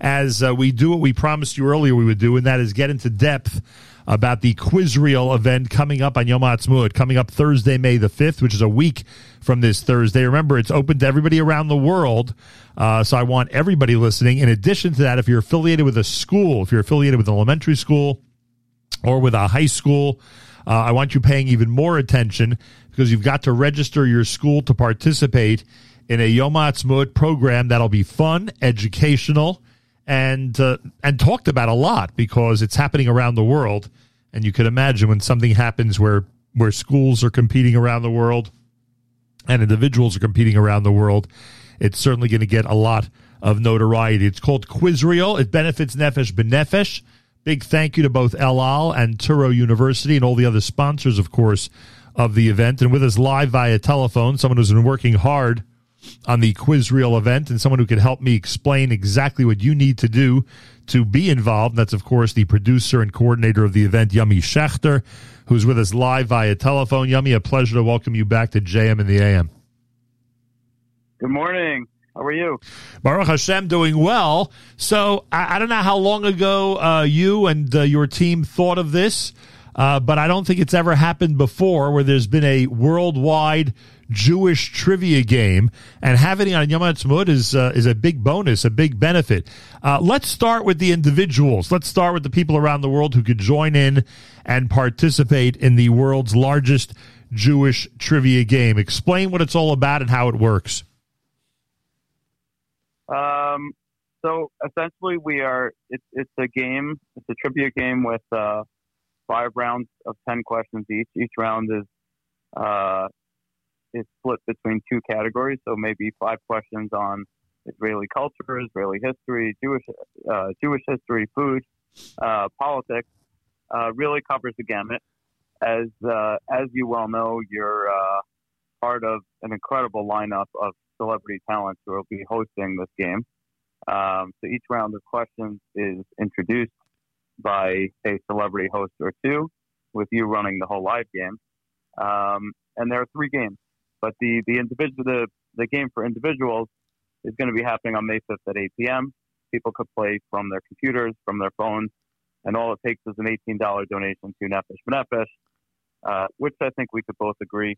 as uh, we do what we promised you earlier we would do, and that is get into depth about the quizrael event coming up on Yom Ha'atzmaut, coming up Thursday, May the 5th, which is a week from this Thursday. Remember, it's open to everybody around the world. Uh, so I want everybody listening. In addition to that, if you're affiliated with a school, if you're affiliated with an elementary school or with a high school, uh, I want you paying even more attention because you've got to register your school to participate in a Yom Ha'atzmaut program that'll be fun, educational, and uh, and talked about a lot because it's happening around the world. And you can imagine when something happens where where schools are competing around the world and individuals are competing around the world, it's certainly going to get a lot of notoriety. It's called Quizrael. It benefits Nefesh B'Nefesh. Big thank you to both El Al and Touro University and all the other sponsors, of course, of the event. And with us live via telephone, someone who's been working hard on the Quiz Quizrael event and someone who can help me explain exactly what you need to do to be involved. And That's, of course, the producer and coordinator of the event, Yummy Schechter, who's with us live via telephone. Yummy, a pleasure to welcome you back to JM in the AM. Good morning. How are you? Baruch Hashem, doing well. So I, I don't know how long ago uh, you and uh, your team thought of this, uh, but I don't think it's ever happened before where there's been a worldwide Jewish trivia game, and having it on Yom Ha'atzmaut is uh, is a big bonus, a big benefit. Uh, let's start with the individuals. Let's start with the people around the world who could join in and participate in the world's largest Jewish trivia game. Explain what it's all about and how it works. Um, so essentially, we are. It's it's a game. It's a trivia game with uh, five rounds of ten questions each. Each round is uh, is split between two categories. So maybe five questions on Israeli culture, Israeli history, Jewish uh, Jewish history, food, uh, politics. Uh, really covers the gamut. As uh, as you well know, you're uh, part of an incredible lineup of celebrity talents who will be hosting this game. Um, so each round of questions is introduced by a celebrity host or two, with you running the whole live game. Um, and there are three games, but the the individual the the game for individuals is going to be happening on May 5th at 8 p.m. People could play from their computers, from their phones, and all it takes is an $18 donation to Nefesh B'Nefesh, uh, which I think we could both agree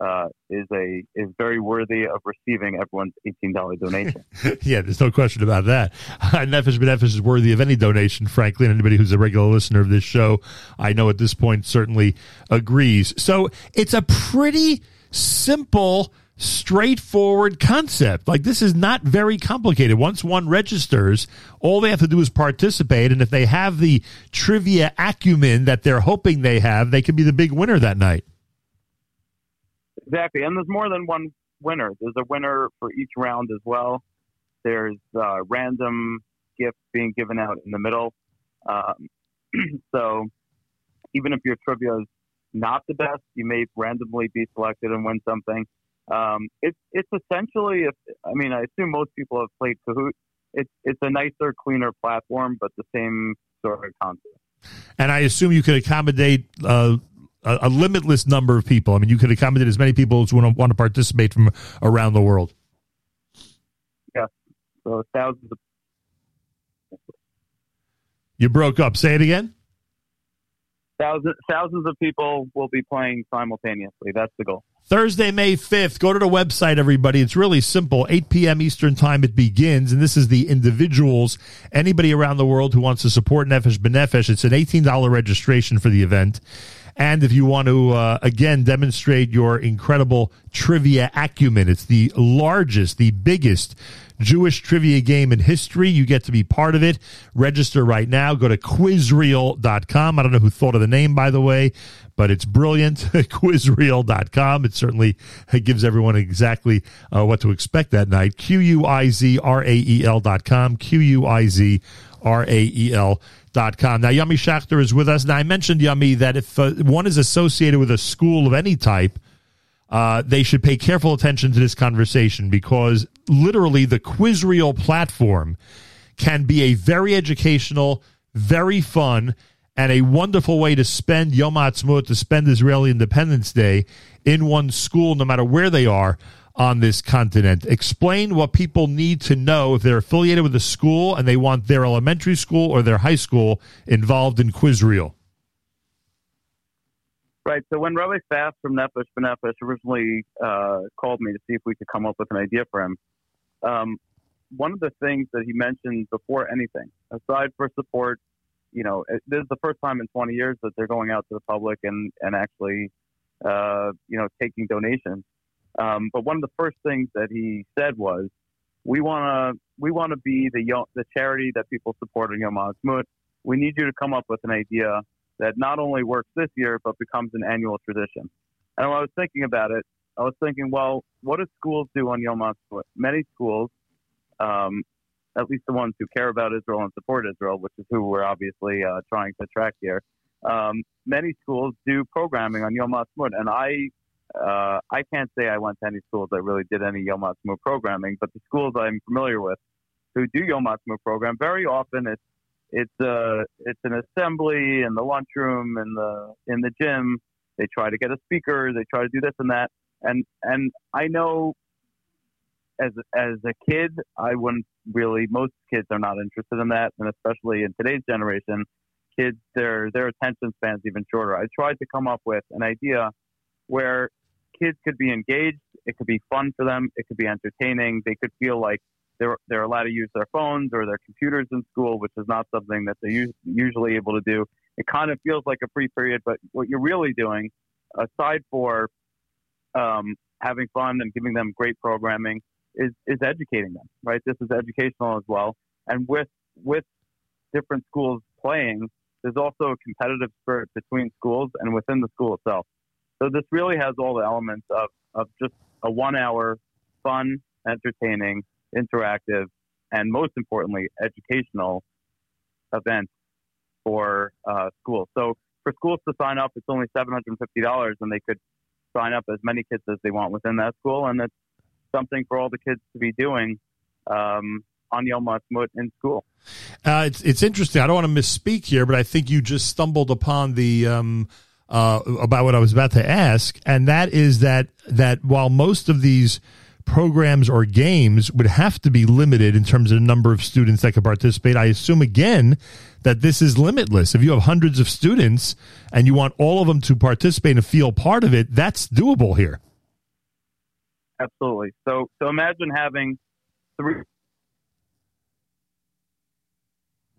uh, is a is very worthy of receiving everyone's eighteen dollar donation. [LAUGHS] yeah, there's no question about that. [LAUGHS] Nefesh B'Nefesh is worthy of any donation, frankly, and anybody who's a regular listener of this show, I know at this point certainly agrees. So it's a pretty simple, straightforward concept. Like this is not very complicated. Once one registers, all they have to do is participate, and if they have the trivia acumen that they're hoping they have, they can be the big winner that night. Exactly, and there's more than one winner. There's a winner for each round as well. There's uh, random gifts being given out in the middle. Um, [CLEARS THROAT] so even if your trivia is not the best, you may randomly be selected and win something. Um, it's it's essentially, if, I mean, I assume most people have played Kahoot. It's it's a nicer, cleaner platform, but the same sort of concept. And I assume you could accommodate uh, a, a limitless number of people. I mean, you could accommodate as many people as want to, want to participate from around the world. Yeah, so thousands of You broke up. Say it again. Thousands thousands of people will be playing simultaneously. That's the goal. Thursday, May 5th. Go to the website, everybody. It's really simple. 8 p.m. Eastern Time it begins, and this is the individuals, anybody around the world who wants to support Nefesh B'Nefesh. It's an $18 registration for the event. And if you want to, uh, again, demonstrate your incredible trivia acumen, it's the largest, the biggest Jewish trivia game in history. You get to be part of it. Register right now. Go to quizrael.com. I don't know who thought of the name, by the way, but it's brilliant. [LAUGHS] quizrael.com. It certainly gives everyone exactly uh, what to expect that night. Q U I Z R A E L.com. Q U I Z R A E L com. Now, Yummy Schachter is with us. Now, I mentioned, Yummy, that if uh, one is associated with a school of any type, uh, they should pay careful attention to this conversation because literally the Quizrael platform can be a very educational, very fun, and a wonderful way to spend Yom Ha'atzmaut, to spend Israeli Independence Day in one school, no matter where they are on this continent. Explain what people need to know if they're affiliated with a school and they want their elementary school or their high school involved in Quizrael. Right. So when Rabbi Fast from Nefesh B'Nefesh originally uh, called me to see if we could come up with an idea for him, um, one of the things that he mentioned before anything, aside for support, you know, this is the first time in 20 years that they're going out to the public and and actually, uh, you know, taking donations. Um, but one of the first things that he said was, we want to we want to be the the charity that people support in Yom Ha'atzmaut. We need you to come up with an idea that not only works this year but becomes an annual tradition. And when I was thinking about it, I was thinking, well, what do schools do on Yom Ha'atzmaut? Many schools, um, at least the ones who care about Israel and support Israel, which is who we're obviously uh, trying to attract here. Um, many schools do programming on Yom Ha'atzmaut, and I uh, I can't say I went to any schools that really did any Yom Ha'atzmaut programming, but the schools I'm familiar with who do Yom Ha'atzmaut program, very often it's it's uh it's an assembly in the lunchroom in the in the gym. They try to get a speaker. They try to do this and that. And and I know as as a kid, I wouldn't really. Most kids are not interested in that, and especially in today's generation, kids their their attention span's even shorter. I tried to come up with an idea where kids could be engaged. It could be fun for them. It could be entertaining. They could feel like they're they're allowed to use their phones or their computers in school, which is not something that they're us- usually able to do. It kind of feels like a free period, but what you're really doing, aside for um, having fun and giving them great programming, is is educating them. Right? This is educational as well, and with with different schools playing, there's also a competitive spirit between schools and within the school itself. So this really has all the elements of, of just a one hour fun, entertaining, interactive, and most importantly, educational event for uh, schools. So for schools to sign up, it's only $750 and they could sign up as many kids as they want within that school. And it's something for all the kids to be doing um, on Yom Ha'atzmaut in school. Uh, it's it's interesting. I don't want to misspeak here, but I think you just stumbled upon the um, uh, about what I was about to ask, and that is that that while most of these programs or games would have to be limited in terms of the number of students that could participate, I assume again that this is limitless. If you have hundreds of students and you want all of them to participate and feel part of it, that's doable here. Absolutely. So so imagine having three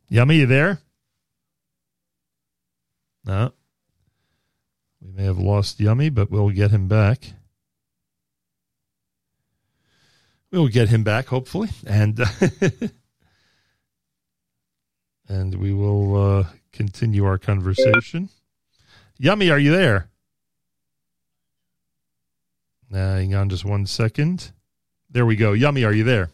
Yummy, you there? No. We may have lost Yummy, but we'll get him back. We'll get him back, hopefully, and [LAUGHS] and we will uh, continue our conversation. Yummy, are you there? Hang on, just one second. There we go. Yummy, are you there?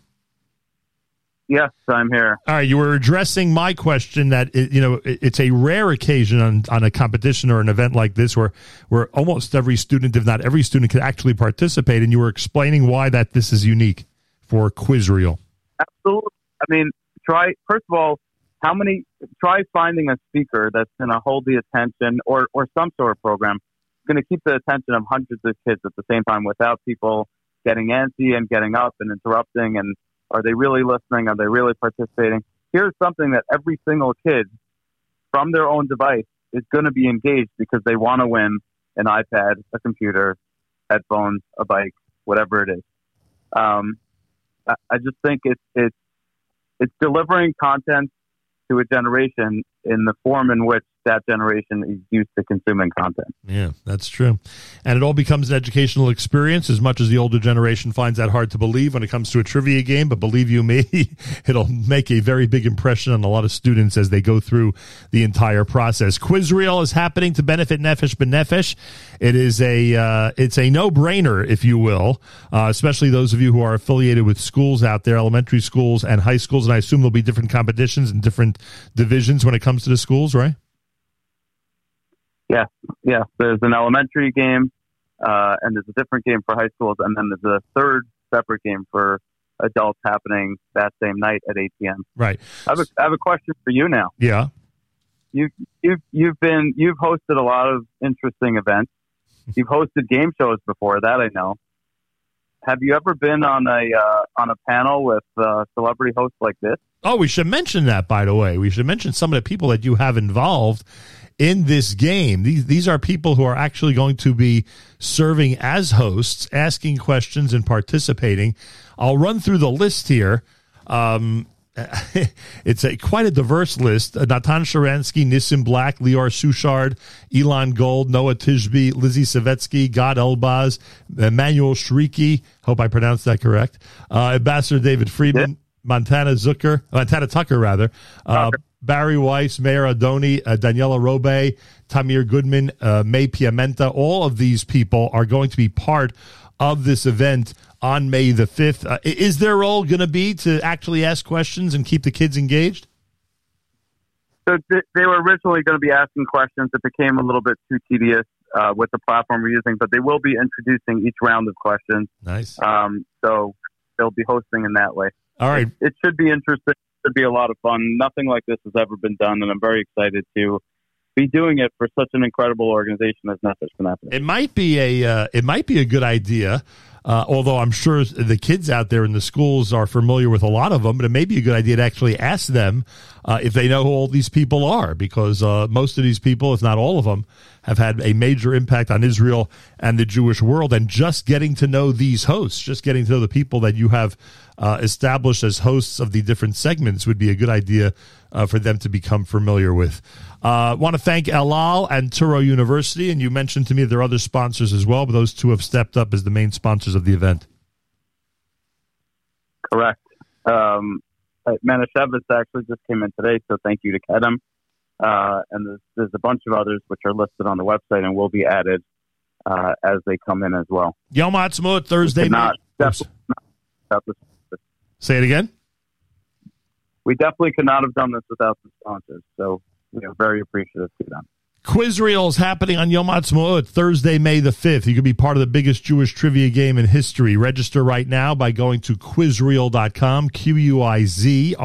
Yes, I'm here. All right, you were addressing my question that it, you know it, it's a rare occasion on, on a competition or an event like this where where almost every student, if not every student, could actually participate, and you were explaining why that this is unique for Quizrael. Absolutely. I mean, try first of all, how many? Try finding a speaker that's going to hold the attention, or or some sort of program going to keep the attention of hundreds of kids at the same time without people getting antsy and getting up and interrupting. And are they really listening? Are they really participating? Here's something that every single kid from their own device is going to be engaged because they want to win an iPad, a computer, headphones, a bike, whatever it is. Um, I, I just think it's it's it's delivering content to a generation in the form in which that generation is used to consuming content. Yeah, that's true. And it all becomes an educational experience as much as the older generation finds that hard to believe when it comes to a trivia game. But believe you me, [LAUGHS] it'll make a very big impression on a lot of students as they go through the entire process. Quizrael is happening to benefit Nefesh B'Nefesh. It is a uh, it's a no brainer, if you will, uh, especially those of you who are affiliated with schools out there, elementary schools and high schools. And I assume there'll be different competitions and different divisions when it comes to the schools, right? Yeah, yeah. There's an elementary game, uh, and there's a different game for high schools, and then there's a third separate game for adults happening that same night at 8 p.m. Right. I have a, I have a question for you now. Yeah. You've you've you've been you've hosted a lot of interesting events. [LAUGHS] You've hosted game shows before, that I know. Have you ever been on a uh, on a panel with uh, celebrity hosts like this? Oh, we should mention that, by the way. We should mention some of the people that you have involved in this game. These these are people who are actually going to be serving as hosts, asking questions and participating. I'll run through the list here. Um, [LAUGHS] it's a quite a diverse list. Uh, Natan Sharansky, Nissim Black, Lior Suchard, Elon Gold, Noa Tishby, Lizzie Savetsky, Gad Elbaz, Emmanuel Shrieky. Hope I pronounced that correct. Uh, Ambassador David Friedman, Montana Zucker, Montana Tucker rather. Uh, Bari Weiss, Mayor Adoni, uh, Daniela Robe, Tamir Goodman, uh, May Piamenta. All of these people are going to be part of this event on May the 5th. Uh, is their role going to be to actually ask questions and keep the kids engaged? So th- they were originally going to be asking questions. It became a little bit too tedious uh, with the platform we're using, but they will be introducing each round of questions. Nice. Um, so they'll be hosting in that way. All right. It, it should be interesting. Should be a lot of fun. Nothing like this has ever been done, and I'm very excited to be doing it for such an incredible organization as Nefesh B'Nefesh. It might be a uh, it might be a good idea. Uh, although I'm sure the kids out there in the schools are familiar with a lot of them, but it may be a good idea to actually ask them uh, if they know who all these people are, because uh, most of these people, if not all of them, have had a major impact on Israel and the Jewish world. And just getting to know these hosts, just getting to know the people that you have uh, established as hosts of the different segments would be a good idea uh, for them to become familiar with. Uh, want to thank El Al and Touro University, and you mentioned to me there are other sponsors as well, but those two have stepped up as the main sponsors of the event. Correct. Um, uh, Manischewitz actually just came in today, so thank you to Kedem. Uh, and there's, there's a bunch of others which are listed on the website and will be added uh, as they come in as well. Yom Ha'atzmaut Thursday. Not, definitely not Say it again. we definitely could not have done this without the sponsors, so we are very appreciative to them. Quizrael is happening on Yom Ha'atzmaut Thursday, May the 5th. You can be part of the biggest Jewish trivia game in history. Register right now by going to quizrael.com, Q-U-I-Z-R-A-E-L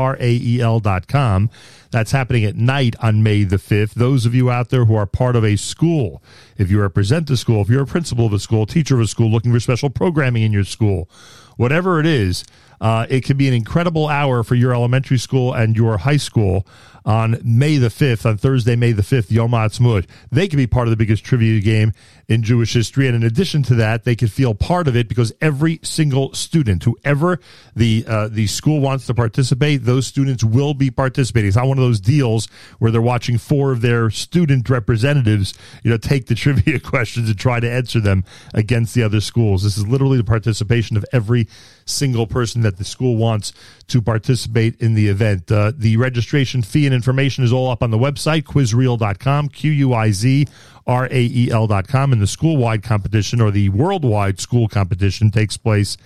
dot com. That's happening at night on May the 5th. Those of you out there who are part of a school, if you represent the school, if you're a principal of a school, teacher of a school, looking for special programming in your school, whatever it is, uh, it can be an incredible hour for your elementary school and your high school on May the 5th, on Thursday, May the 5th, Yom Ha'atzmaut. They can be part of the biggest trivia game in Jewish history. And in addition to that, they can feel part of it because every single student, whoever the, uh, the school wants to participate, those students will be participating. It's not one of those deals where they're watching four of their student representatives, you know, take the [LAUGHS] trivia questions and try to answer them against the other schools. This is literally the participation of every single person that the school wants to participate in the event. Uh, the registration fee and information is all up on the website, quizrael.com, Q U I Z R A E L.com. And the school wide competition or the worldwide school competition takes place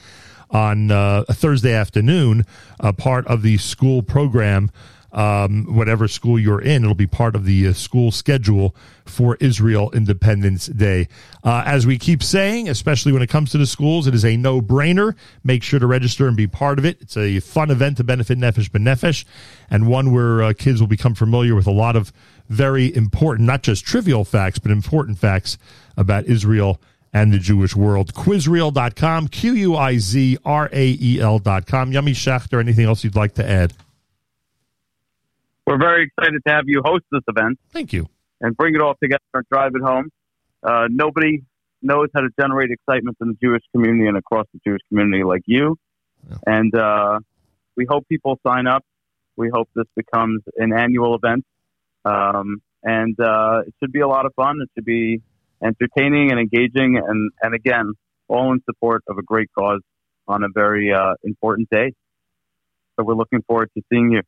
on uh, Thursday afternoon, a part of the school program. Um, whatever school you're in, it'll be part of the uh, school schedule for Israel Independence Day. Uh, as we keep saying, especially when it comes to the schools, it is a no brainer. Make sure to register and be part of it. It's a fun event to benefit Nefesh B'Nefesh, and one where uh, kids will become familiar with a lot of very important, not just trivial facts, but important facts about Israel and the Jewish world. Quizrael.com, Q U I Z R A E L.com. Yummy Schachter, anything else you'd like to add? We're very excited to have you host this event. Thank you. And bring it all together and drive it home. Uh, nobody knows how to generate excitement in the Jewish community and across the Jewish community like you. And uh, we hope people sign up. We hope this becomes an annual event. Um, and uh, it should be a lot of fun. It should be entertaining and engaging, and and again, all in support of a great cause on a very uh, important day. So we're looking forward to seeing you.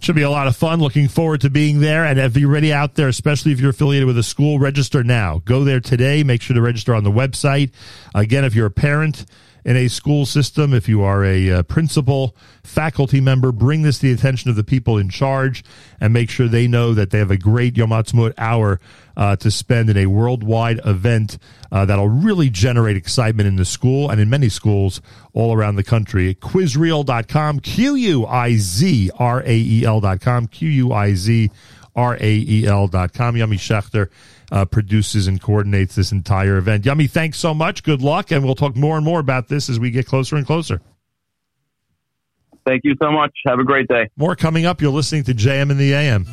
Should be a lot of fun. Looking forward to being there. And already out there, especially if you're affiliated with a school, register now. Go there today. Make sure to register on the website. Again, if you're a parent in a school system, if you are a uh, principal, faculty member, bring this to the attention of the people in charge and make sure they know that they have a great Yom Ha'atzmaut hour uh, to spend in a worldwide event uh, that'll really generate excitement in the school and in many schools all around the country. Quizrael.com, Q U I Z R A E L.com, Q U I Z R A E L.com. Yummy Schechter uh, produces and coordinates this entire event. Yummy, thanks so much. Good luck, and we'll talk more and more about this as we get closer and closer. Thank you so much. Have a great day. More coming up. You're listening to JM in the AM.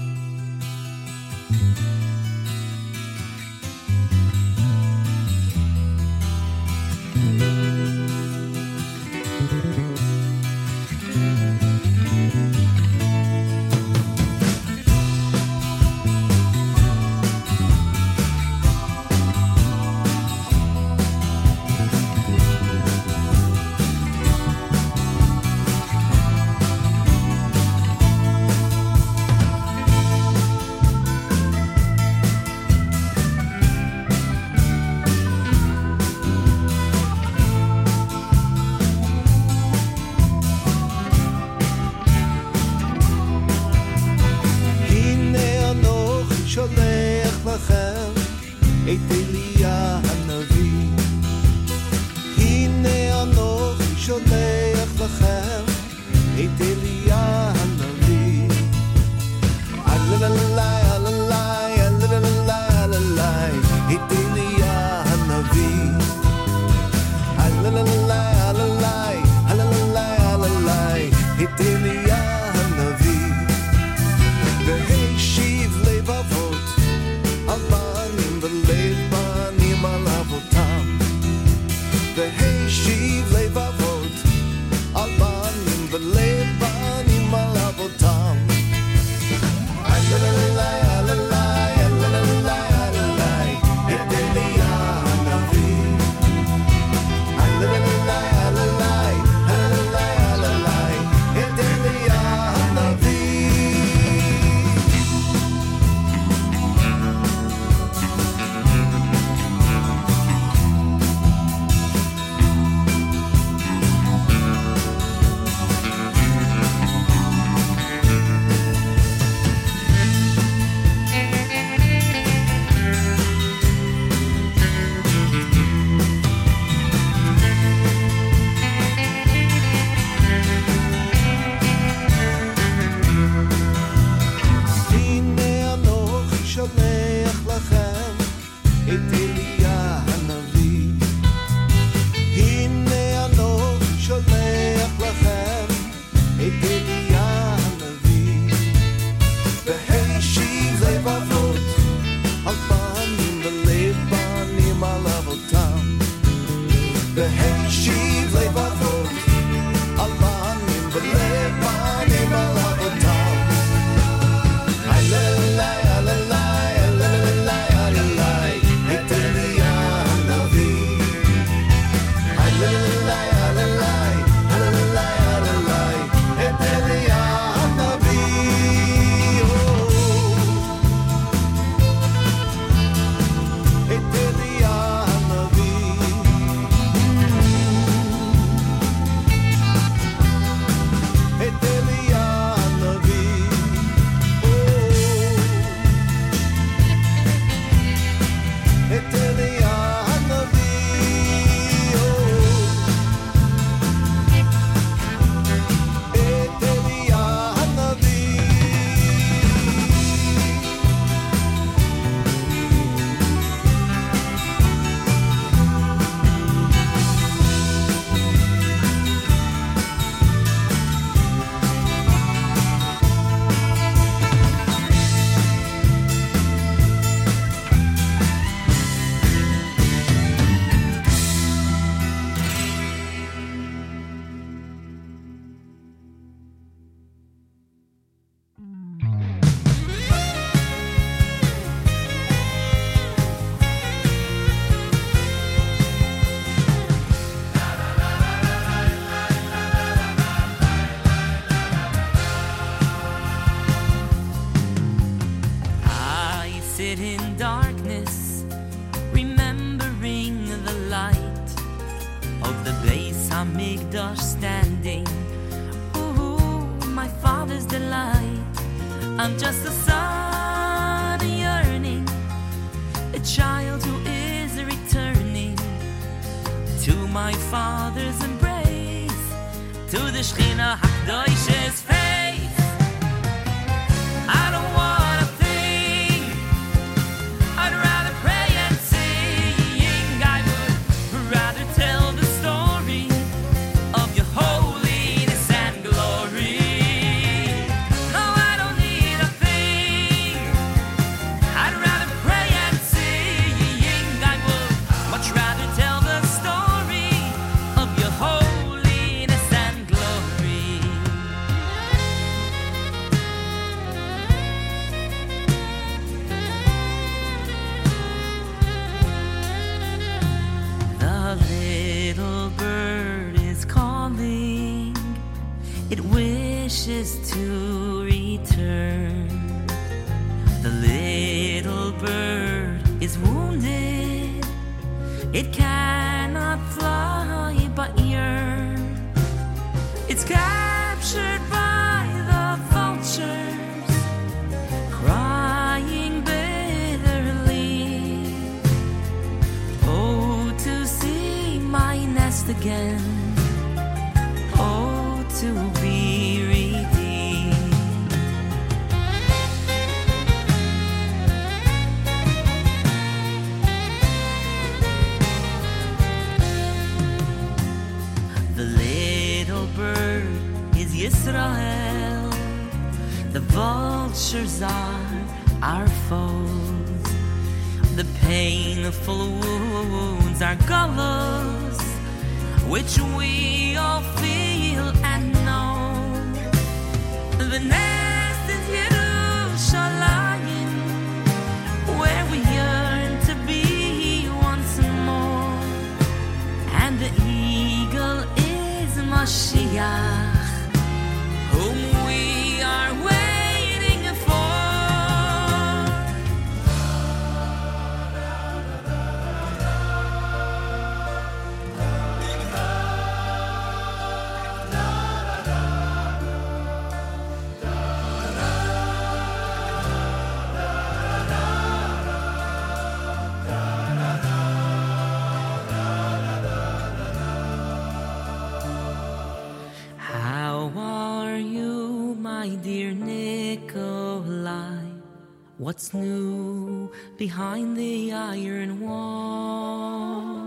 behind the iron wall.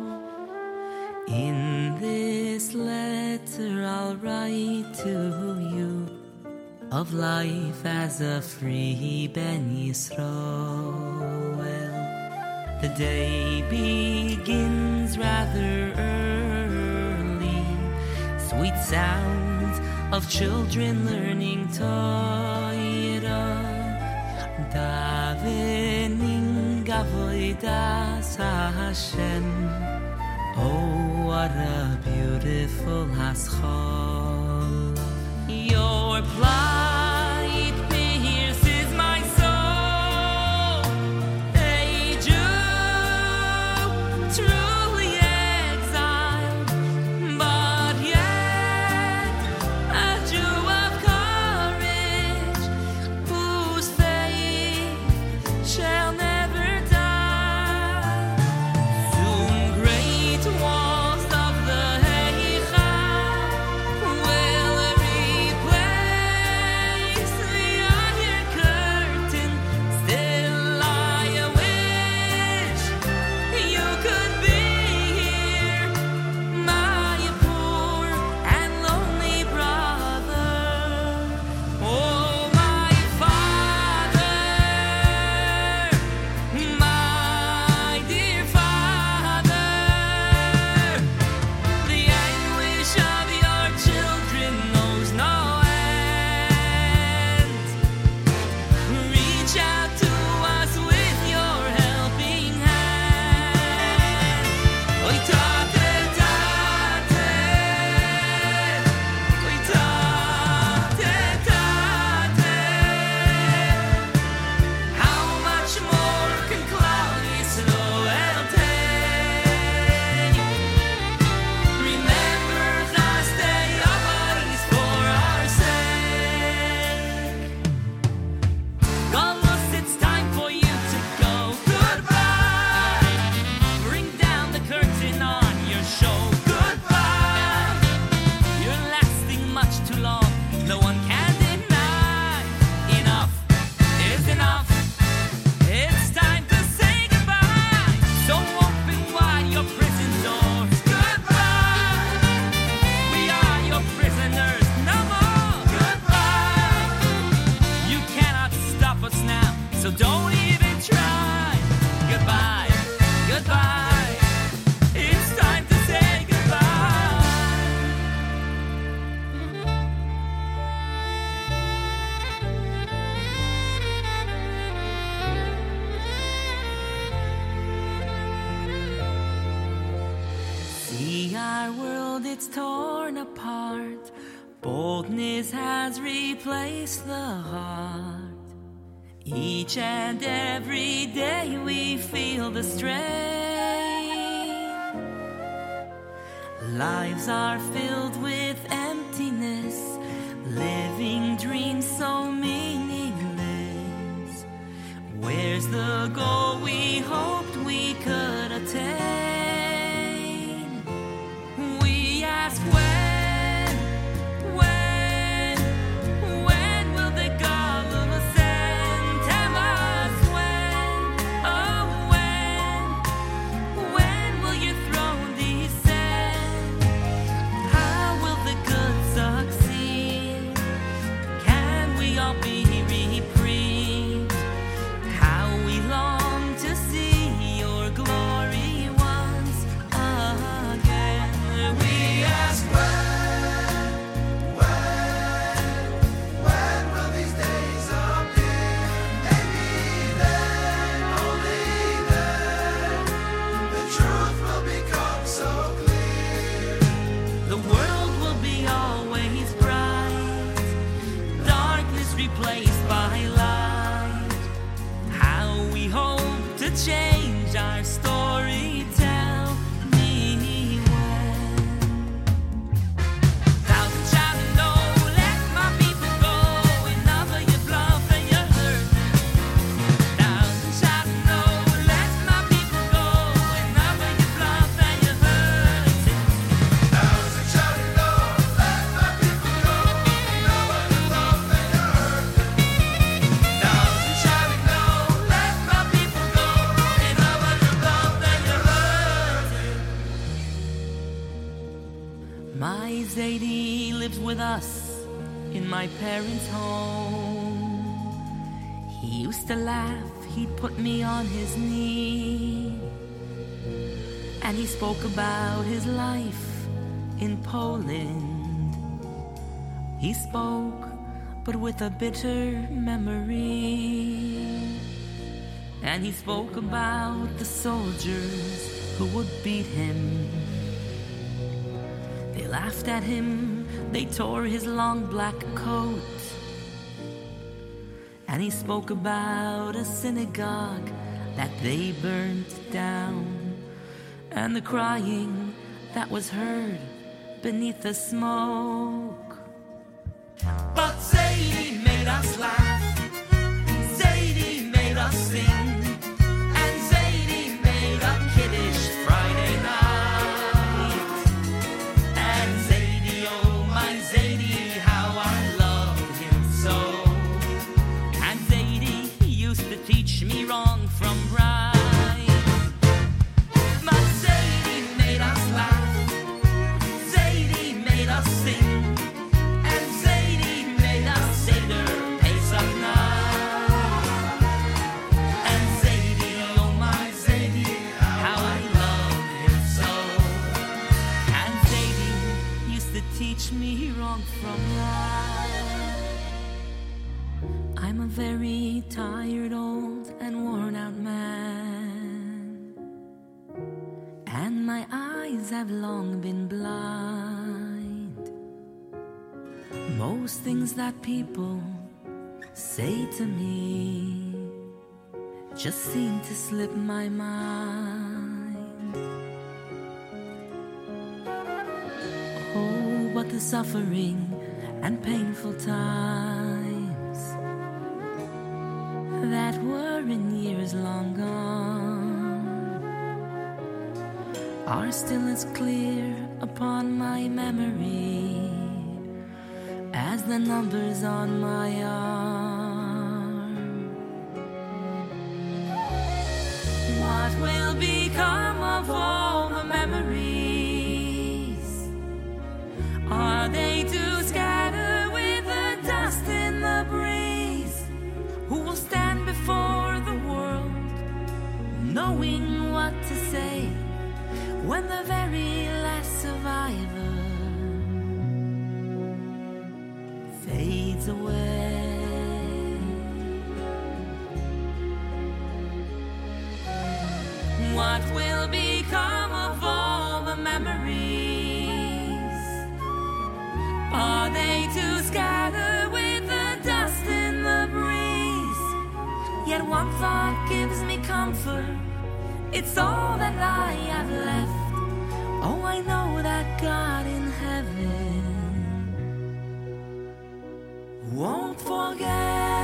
In this letter I'll write to you of life as a free Ben Yisrael. The day begins rather early, sweet sounds of children learning Torah. David Hashem. Oh, what a beautiful haschol. Your blood. lives are filled. spoke about his life in Poland. He spoke, but with a bitter memory. And he spoke about the soldiers who would beat him. They laughed at him, they tore his long black coat. And he spoke about a synagogue that they burned down and the crying that was heard beneath the smoke. things that people say to me just seem to slip my mind. Oh, but the suffering and painful times that were in years long gone are still as clear upon my memory as the numbers on my arm. What will become of all the memories? Are they to scatter with the dust in the breeze? Who will stand before the world knowing what to say when the fades away. What will become of all the memories? Are they to scatter with the dust in the breeze? Yet one thought gives me comfort. It's all that I have left. Oh, I know that God in heaven. Won't forget.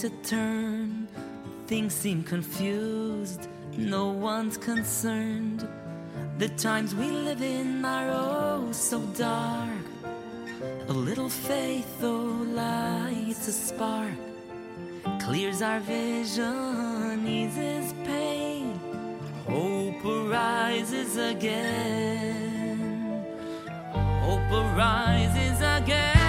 To turn? Things seem confused, no one's concerned. The times we live in are oh so dark. A little faith, though, lights a spark, clears our vision, eases pain. Hope arises again. Hope arises again.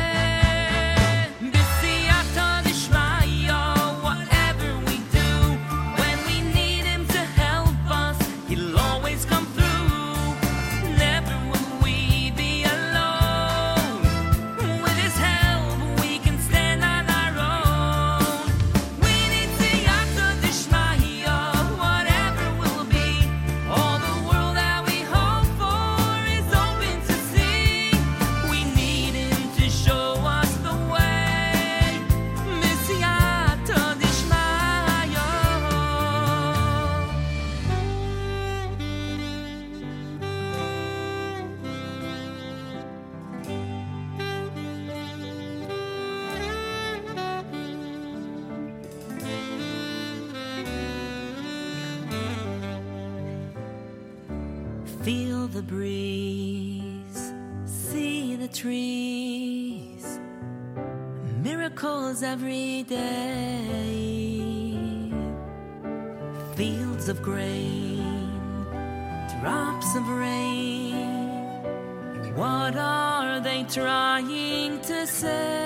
Grain, drops of rain. What are they trying to say?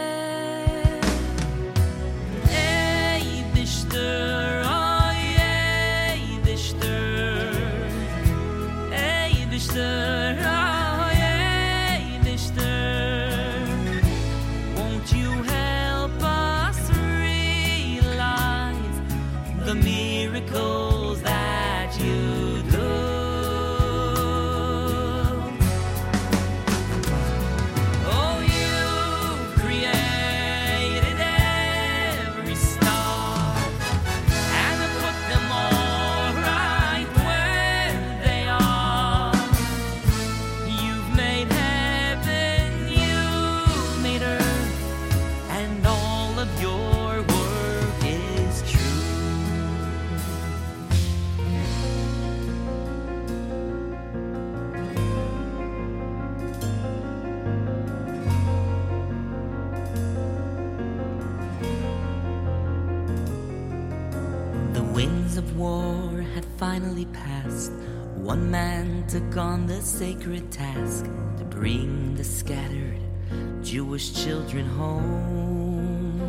Children home.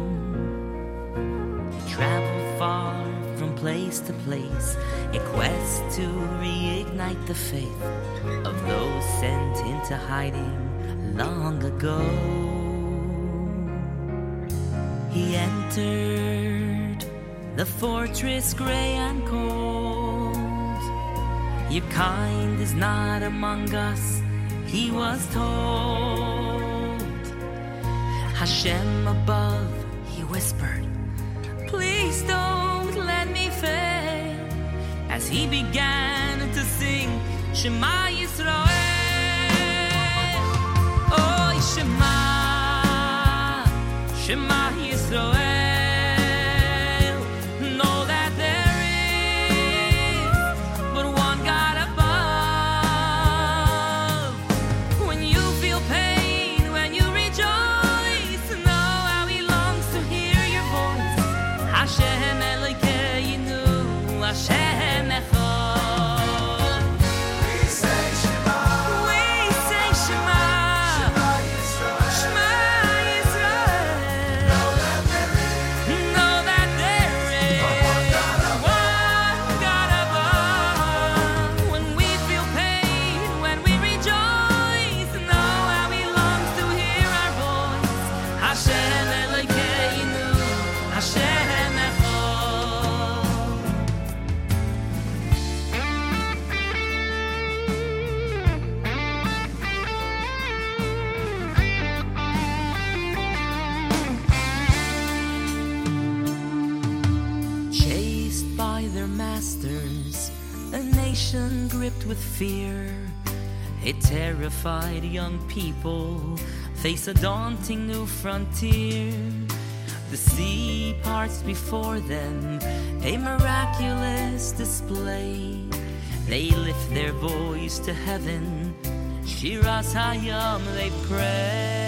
He traveled far from place to place, a quest to reignite the faith of those sent into hiding long ago. He entered the fortress gray and cold. Your kind is not among us, he was told. Hashem above, he whispered, Please don't let me fail. As he began to sing Shema Yisrael. Oh, Shema, Shema Yisrael. With fear. A terrified young people face a daunting new frontier. The sea parts before them, a miraculous display. They lift their voice to heaven, Shiras Hayam they pray.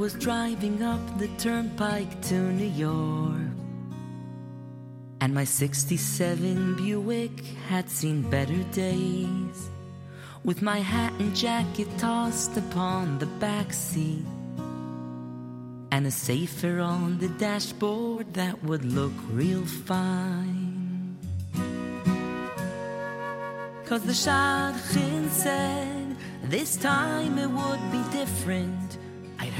Was driving up the turnpike to New York. And my 67 Buick had seen better days. With my hat and jacket tossed upon the back seat. And a sefer on the dashboard that would look real fine. Cause the Shadchan said this time it would be different.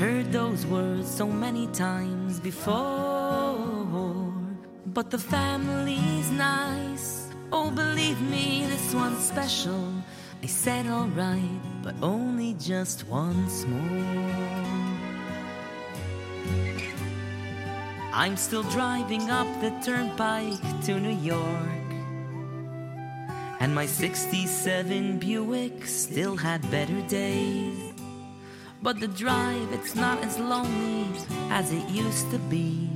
Heard those words so many times before. But the family's nice. Oh, believe me, this one's special. I said alright, but only just once more. I'm still driving up the turnpike to New York. And my 67 Buick still had better days. But the drive, it's not as lonely as it used to be.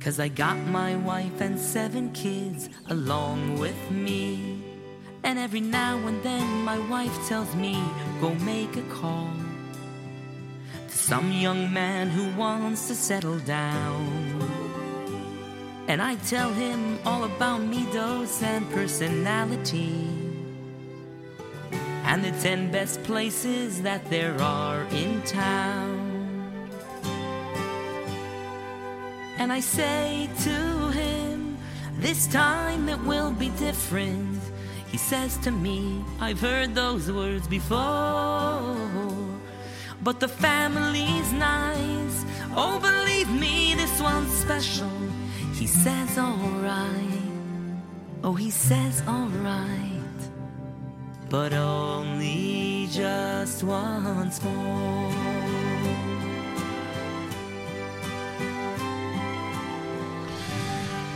Cause I got my wife and seven kids along with me. And every now and then my wife tells me, go make a call to some young man who wants to settle down. And I tell him all about Midos and personality. And the ten best places that there are in town. And I say to him, This time it will be different. He says to me, I've heard those words before. But the family's nice. Oh, believe me, this one's special. He says, alright. Oh, he says, alright. But only just once more.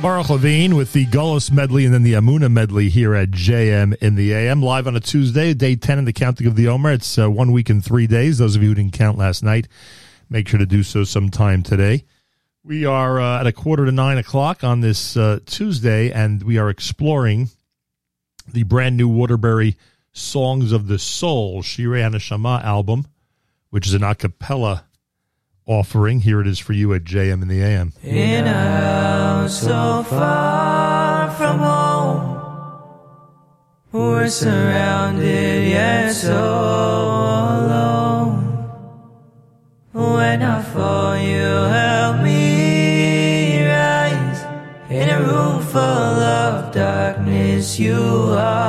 Baruch Levine with the Gullus medley and then the Amuna medley here at JM in the AM. Live on a Tuesday, day 10 in the counting of the Omer. It's uh, one week and three days. Those of you who didn't count last night, make sure to do so sometime today. We are uh, at a quarter to nine o'clock on this uh, Tuesday, and we are exploring the brand new Waterbury Songs of the Soul, Shirei Hanashama album, which is an a cappella offering. Here it is for you at JM in the AM. In a house so far from home, we're surrounded yet so alone. When I fall, you help me rise. In a room full of darkness, you are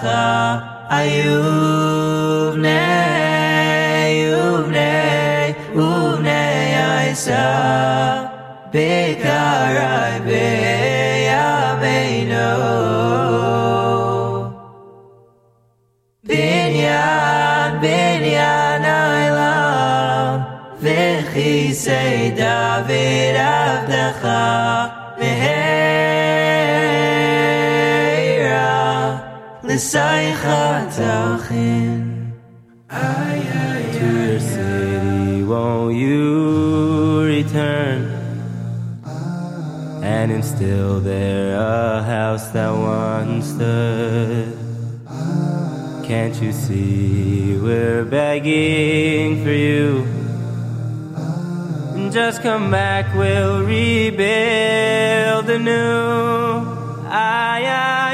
Melechcha Ayuv Nei Ayuv Nei Uv Nei Aysa Bekarai Beyameinu Binyan Binyan Aylam Vechisei David Avdecha Ayuv Nei Tachin To your city won't you return and instill there a house that once stood. Can't you see we're begging for you? Just come back, we'll rebuild anew. Ay, ay,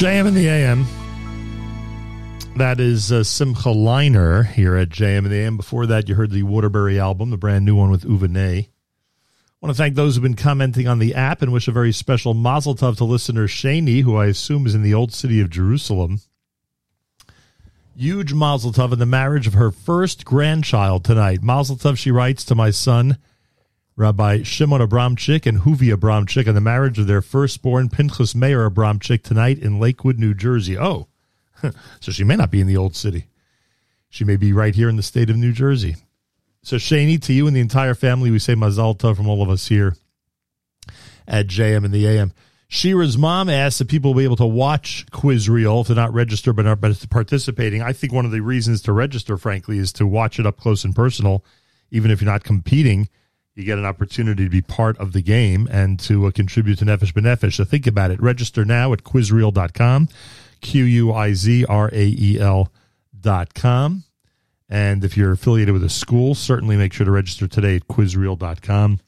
JM in the AM. That is uh, Simcha Leiner here at JM in the AM. Before that, you heard the Waterbury album, the brand new one with. I want to thank those who've been commenting on the app and wish a very special mazel tov to listener Shani, who I assume is in the old city of Jerusalem. Huge mazel tov in the marriage of her first grandchild tonight. Mazel tov, she writes to my son, Rabbi Shimon Abramchik and Huvi Abramchik, on the marriage of their firstborn Pinchas Meir Abramchik tonight in Lakewood, New Jersey. Oh, [LAUGHS] so she may not be in the old city. She may be right here in the state of New Jersey. So, Shani, to you and the entire family, we say Mazal Tov from all of us here at JM and the AM. Shira's mom asked if people will be able to watch Quizrael if they're not registered but are participating. I think one of the reasons to register, frankly, is to watch it up close and personal. Even if you're not competing, you get an opportunity to be part of the game and to uh, contribute to Nefesh B'Nefesh. So think about it. Register now at quizrael.com, Q U I Z R A E L dot com. And if you're affiliated with a school, certainly make sure to register today at quizrael.com.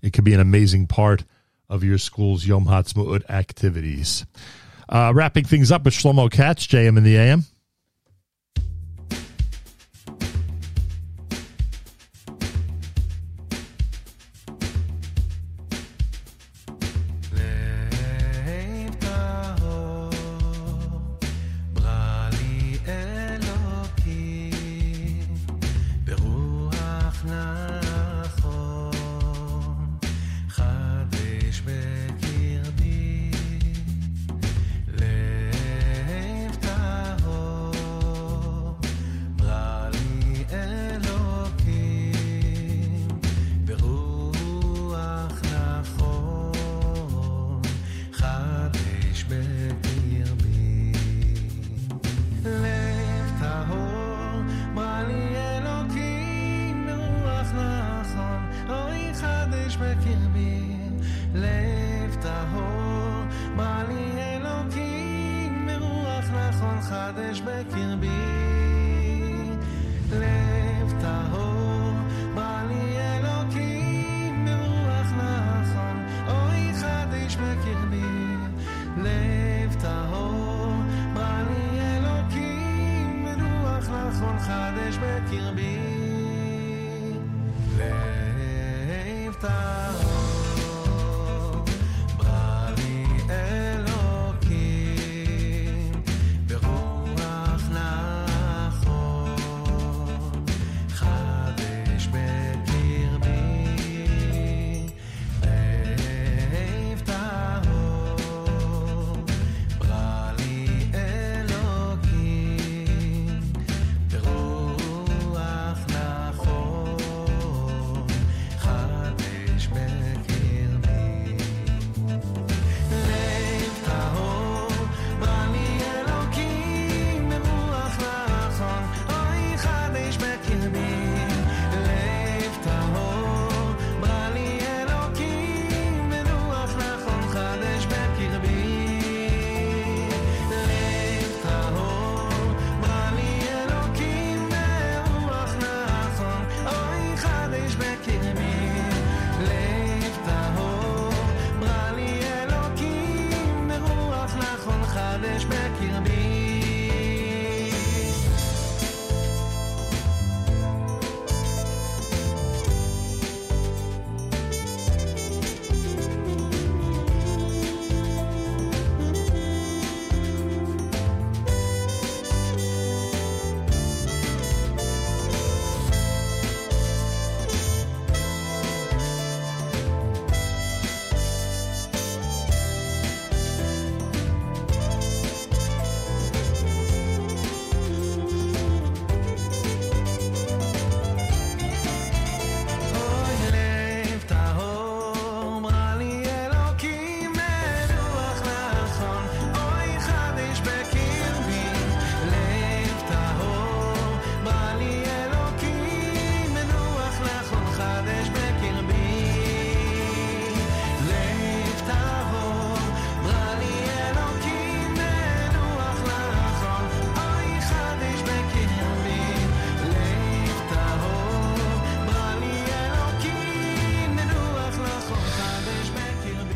It could be an amazing part of your school's Yom Ha'atzmaut activities. Uh, wrapping things up with Shlomo Katz, JM in the AM.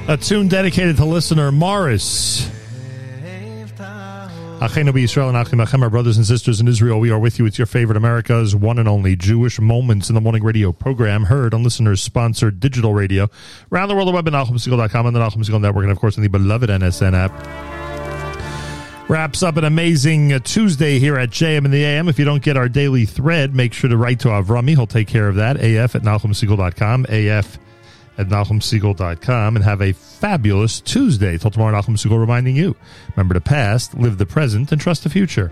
A tune dedicated to listener Morris. Achenu B'Yisrael and Achim Achem, our brothers and sisters in Israel, we are with you. It's your favorite America's one and only Jewish Moments in the Morning radio program, heard on listeners sponsored digital radio around the world, the web at NachumSegal.com and the Segal Network, and of course on the beloved NSN app. Wraps up an amazing uh, Tuesday here at JM in the AM. If you don't get our daily thread, make sure to write to Avrami. He'll take care of that. AF at NachumSegal.com. AF at NachumSegal.com. And have a fabulous Tuesday. Till tomorrow, Nachum Segal reminding you remember the past, live the present, and trust the future.